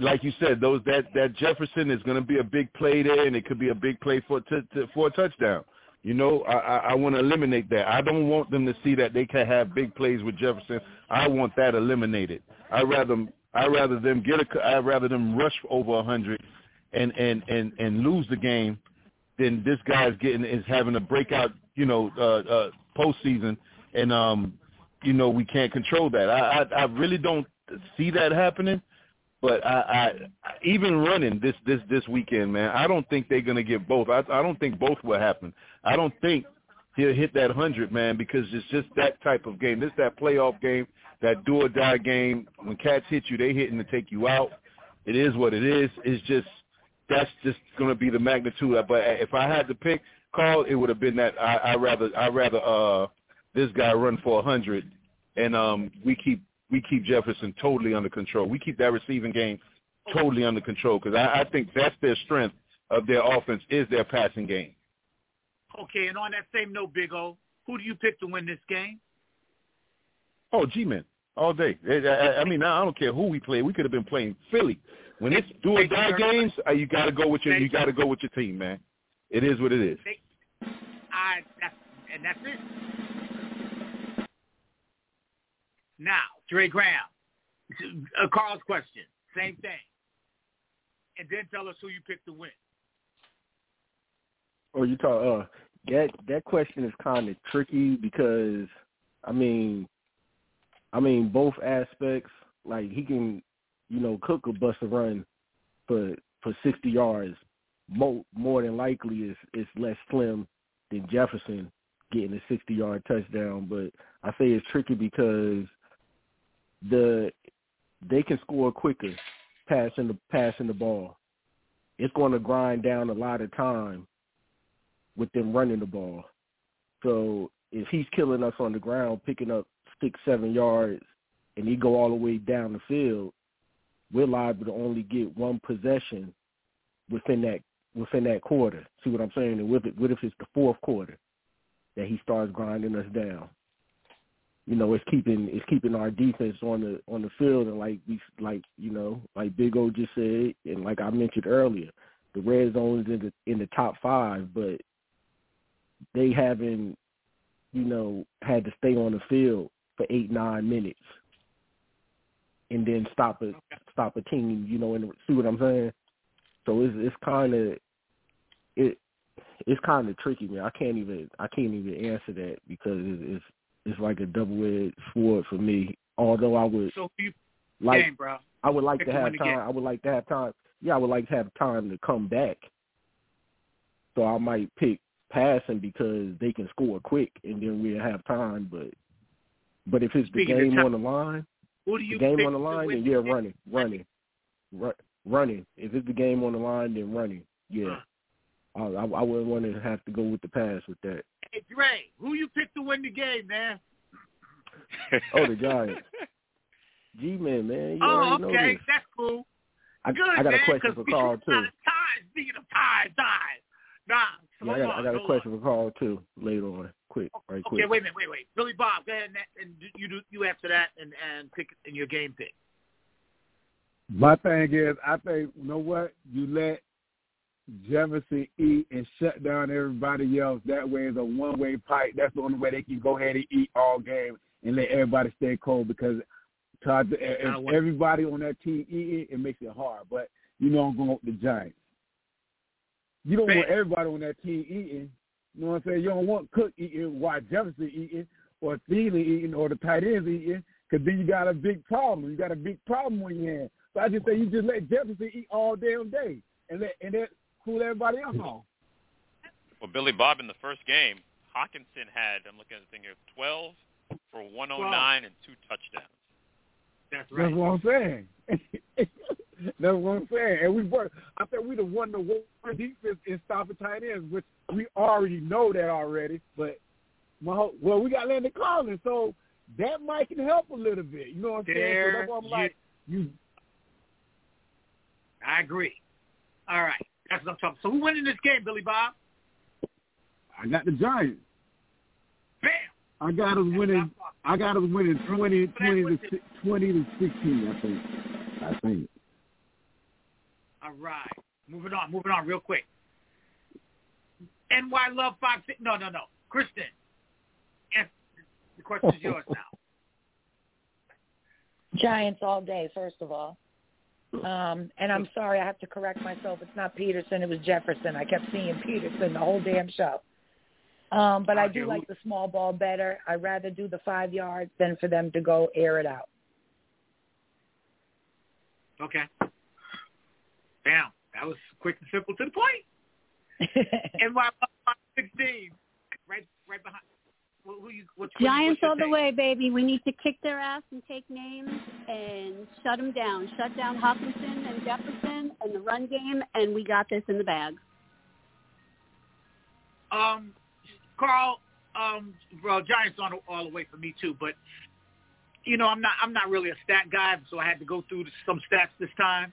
like you said, those that that Jefferson is going to be a big play there, and it could be a big play for to, to, for a touchdown. You know, I, I, I want to eliminate that. I don't want them to see that they can have big plays with Jefferson. I want that eliminated. I rather I rather them get a I rather them rush over a hundred and and and and lose the game than this guy's getting is having a breakout. You know, uh, uh, postseason, and um, you know we can't control that. I I, I really don't see that happening. But I, I even running this this this weekend, man, I don't think they're gonna get both. I I don't think both will happen. I don't think he'll hit that hundred, man, because it's just that type of game. This that playoff game, that do or die game. When cats hit you, they hitting to take you out. It is what it is. It's just that's just gonna be the magnitude. But if I had to pick, Carl, it would have been that I I rather I rather uh this guy run for a hundred, and um we keep we keep Jefferson totally under control. We keep that receiving game totally under control because I, I think that's their strength of their offense is their passing game. Okay, and on that same note, Big O, who do you pick to win this game? Oh, G-men all day. I, I, I mean, I don't care who we play. We could have been playing Philly. When it's do or die games, uh, you got to go with your you got to go with your team, man. It is what it is. I that's and that's it. Now, Dre Graham, uh, Carl's question, same thing, and then tell us who you picked to win. Or you talk uh that that question is kind of tricky because I mean, I mean both aspects. Like he can, you know, Cook a bust a run for for sixty yards. More more than likely is is less slim than Jefferson getting a sixty yard touchdown. But I say it's tricky because the they can score quicker passing the passing the ball. It's going to grind down a lot of time with them running the ball. So if he's killing us on the ground, picking up six, seven yards, and he go all the way down the field, we're liable to only get one possession within that within that quarter. See what I'm saying? And what if, what if it's the fourth quarter that he starts grinding us down? You know, it's keeping it's keeping our defense on the on the field, and like we like you know, like Big O just said, and like I mentioned earlier, the red zone is in the in the top five, but they haven't, you know, had to stay on the field for eight nine minutes and then stop a stop a team, you know, and see what I'm saying. So it's it's kind of it it's kind of tricky, man. I can't even I can't even answer that because it's it's like a double edged sword for me. Although I would so you, like game, bro. I would like Pick to have time. I would like to have time. Yeah, I would like to have time to come back. So I might pick passing because they can score quick and then we'll have time. But but if it's the Speaking game time, on the line, Who do the you game on the line, then the yeah, running, running, Ru- running. If it's the game on the line, then running. Yeah, I, I, I wouldn't want to have to go with the pass with that. Hey, Dre, who you pick to win the game, man? *laughs* Oh, the Giants. G-Man, man, you oh, already know okay, that's cool. I, Good, I got man, a question for Carl too. out of time. Speaking of time, time. Nah, Yeah, I got, on, I got a hold uh, question for Carl too later on. Quick, oh, right quick. Okay, wait a minute, wait, wait. Billy Bob, go ahead and, and you do you answer that and and pick in your game pick. My thing is, I think you know what you let Jefferson eat and shut down everybody else. That way, is a one-way pipe. That's the only way they can go ahead and eat all game and let everybody stay cold. Because Todd, if everybody on that team eating, it makes it hard. But you know, I'm going with the Giants. You don't want everybody on that team eating. You know what I'm saying? You don't want Cook eating while Jefferson eating or Thielen eating or the tight ends eating because then you got a big problem. You got a big problem on your hands. So I just say you just let Jefferson eat all damn day and let and let cool everybody else off. Well, Billy Bob in the first game, Hockenson had I'm looking at the thing here, 12 for 109 and two touchdowns. That's right. That's what I'm saying. *laughs* That's what I'm saying. And we were I think we'd have won the war defense in stopping tight ends, which we already know that already. But my whole, well, we got Landon Collins, so that might can help a little bit. You know what I'm saying? So There that's why I'm you- like, you I agree. All right, that's what I'm talking. So who winning this game, Billy Bob? I got the Giants. Bam. I got us winning. I got us winning 20, 20 to twenty to sixteen. I think. I think. All right, moving on, moving on, real quick. NY Love Five Six. No, no, no. Kristen, yes, the question is yours *laughs* now. Giants all day, first of all. Um, and I'm sorry, I have to correct myself. It's not Peterson, it was Jefferson. I kept seeing Peterson the whole damn show. Um, but I do like the small ball better. I'd rather do the five yards than for them to go air it out. Okay. Bam. That was quick and simple to the point. *laughs* Love Five Sixteen, right, right behind. Who, you? What Giants all the take? way, baby. We need to kick their ass and take names and shut them down. Shut down Hockenson and Jefferson and the run game, and we got this in the bag. Um, Carl, um, well, Giants on all the way for me too, but you know, I'm not I'm not really a stat guy, so I had to go through some stats this time.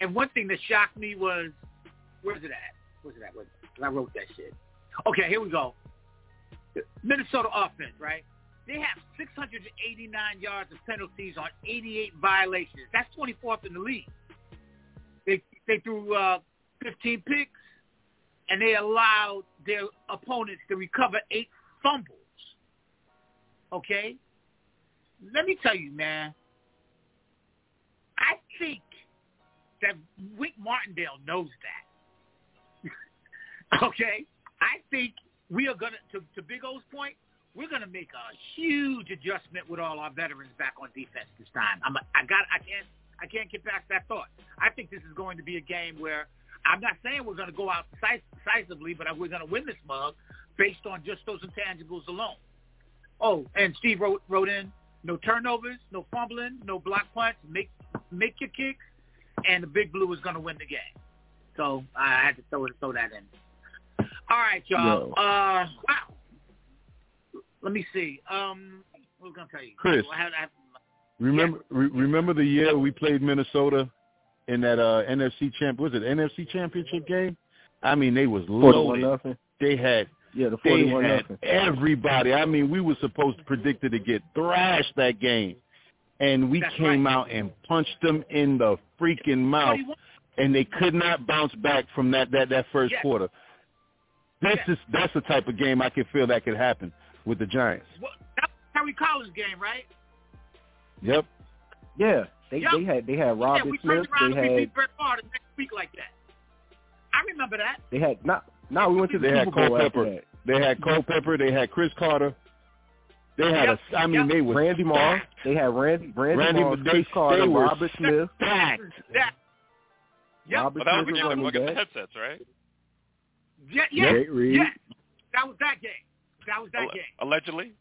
And one thing that shocked me was, where's it at? Where's it at? Where's it I wrote that shit. Okay, here we go. Minnesota offense, right? They have 689 yards of penalties on 88 violations. That's 24th in the league. They they threw uh, 15 picks and they allowed their opponents to recover eight fumbles. Okay? Let me tell you, man, I think that Wink Martindale knows that. *laughs* okay? I think we are going to, to Big O's point, we're going to make a huge adjustment with all our veterans back on defense this time. I'm, I got, I can't, I can't get past that thought. I think this is going to be a game where I'm not saying we're going to go out decisively, but we're going to win this mug based on just those intangibles alone. Oh, and Steve wrote, wrote in, no turnovers, no fumbling, no block punts, make make your kicks, and the Big Blue is going to win the game. So I had to throw throw that in. All right, y'all. Yo. Uh, wow. Let me see. Um, what was I going to tell you? Chris. I had, I had, Remember re- remember the year we played Minnesota in that uh NFC champ was it NFC championship game? I mean they was Forty-one loaded. nothing. They had Yeah, the they forty-one had nothing. everybody. I mean we were supposed to predict it to get thrashed that game. And we That's came right. out and punched them in the freaking mouth and they could not bounce back from that that that first Yes. quarter. This Yes. is that's the type of game I can feel that could happen with the Giants. What, that was Kerry Collins game, right? Yep. Yeah, they Yep. they had they had yeah, Robert we Smith. turned around They and we beat Brett Favre the next week like that. I remember that. they had not. No, we went to the They had Super Bowl Cole after Pepper. that. They had Culpepper. They had Cris Carter. They had Yep, a. I mean, yep. they were Randy Moss. They had Randy Randy, Randy, Moss, they, Cris Carter, they were Robert Smith. stacked. That. Yep. Robert Well, that was Smith against, running against the headsets, right? Yeah, yeah, Nate Reed. yeah. That was that game. That was that Alle- game. *laughs* allegedly.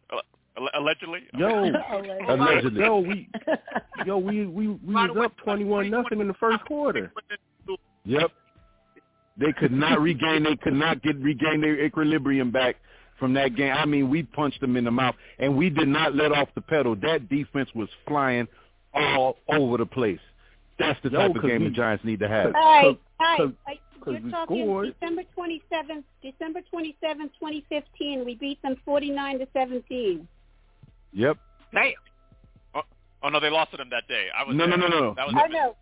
Allegedly. Yo, Allegedly. yo, we, *laughs* yo, we, we, we was way, up twenty-one nothing in the first quarter. *laughs* Yep. They could not regain. They could not get regain their equilibrium back from that game. I mean, we punched them in the mouth, and we did not let off the pedal. That defense was flying all over the place. That's the Yo, type of 'cause game we- the Giants need to have. All right, Cause- all right. Cause- I- cause You're we talking scored. December 27th, December 27th, 2015. We beat them 49 to 17. Yep. Damn. Oh, oh no, they lost to them that day. I was No, no, there. no, no. That was oh, I know.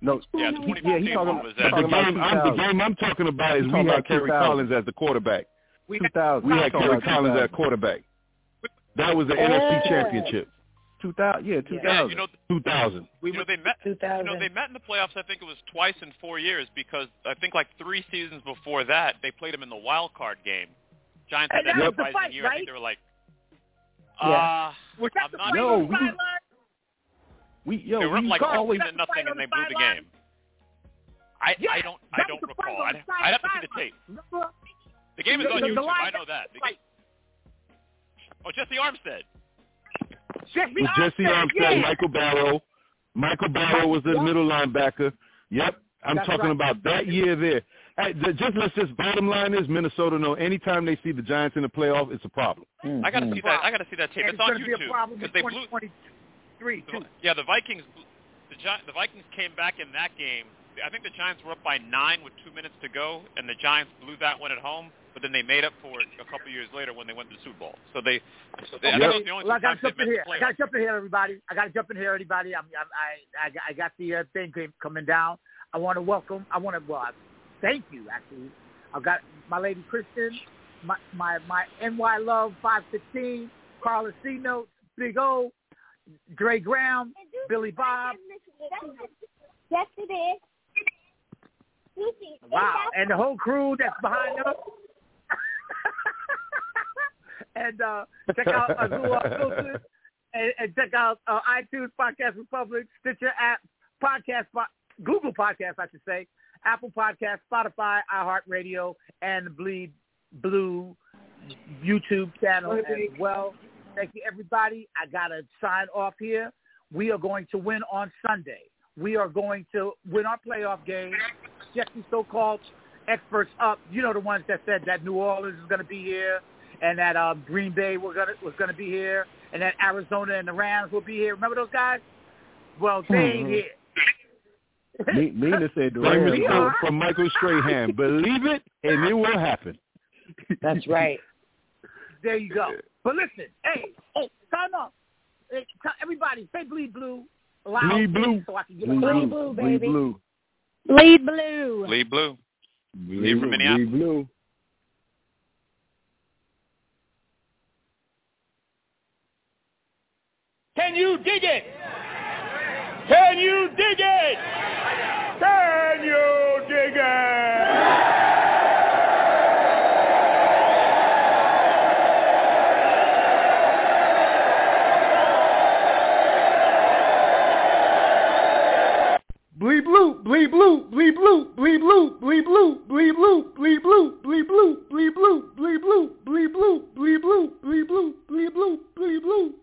No, Yeah, No, the 2015 yeah, he talking, one was that. The game, I'm, the game I'm talking about is we had Kerry Collins as the quarterback. We Two thousand. We had Kerry Collins 2000. at quarterback. That was the Yeah. NFC Championship, Two thousand. Yeah, two Yeah, you know, 2000. we you know they met. You 2000. know they met in the playoffs. I think it was twice in four years because I think like three seasons before that they played them in the wild card game. Giants had And that that the surprising fight, year. I right? think they were like, Yeah. uh, Was that I'm not No, the we- we yo they were up we like Carl, fourteen was the nothing and they the blew the game. I Yeah, I don't I don't was the fight recall. I'd, the side- I'd have to see the sideline. tape. The game is The- on the- the YouTube. I know that. The game, oh, Jessie Armstead. Jessie With Jessie Armstead, Armstead, yeah. Michael Barrow. Michael Barrow was the Yep. middle linebacker. Yep. I'm That's talking right. about that year there. Hey, just let's just bottom line is Minnesota know anytime they see the Giants in the playoff, it's a problem. Mm-hmm. I got to see that. I got to see that tape. And It's it's on going to be a YouTube problem in because they blew. 2023, too. The, yeah, the Vikings. The Gi- the Vikings came back in that game. I think the Giants were up by nine with two minutes to go, and the Giants blew that one at home. But then they made up for it a couple years later when they went to the Super Bowl. So they. they I think Yep. the only Well, I got times to jump in here. I got to jump in here, everybody. I got to jump in here, everybody. I'm, I'm, I, I, I got the uh, thing coming down. I want to welcome. I want to well, I- thank you. Actually, I've got my lady Kristen, my my my NY Love five sixteen, Carla C Notes, Big O, Dre Graham, Billy Bob. Yes, it is. Wow, and the whole crew that's behind us. And uh, *laughs* check out Azul Filters and, and check out uh, iTunes, Podcast Republic, Stitcher app, Podcast, Google Podcast, I should say, Apple Podcast, Spotify, iHeartRadio, and the Bleed Blue YouTube channel as well. Thank you, everybody. I got to sign off here. We are going to win on Sunday. We are going to win our playoff game. Get the so-called experts up. You know the ones that said that New Orleans is going to be here, and that uh, Green Bay were gonna, was going to be here, and that Arizona and the Rams will be here. Remember those guys? Well, they ain't Mhm. here. Me- Mina said the Famous Rams. quote from Michael Strahan: "Believe it, and it will happen." That's right. *laughs* There you go. But listen, hey, hey, time up. Hey, t- everybody, say bleed blue. Loud, Bleed blue. So I can get Bleed my Bleed blue, blue, bleed blue, Bleed blue. Lee Blue. bleed from Minneapolis. bleed blue. Can you dig it? Can you dig it? Can you dig it? Bleep blue, bleep blue, bleep blue, bleep blue, bleep blue, bleep blue, bleep blue, bleep blue, bleep blue, bleep blue, bleep blue, bleep blue, bleep blue, bleep blue, bleep blue.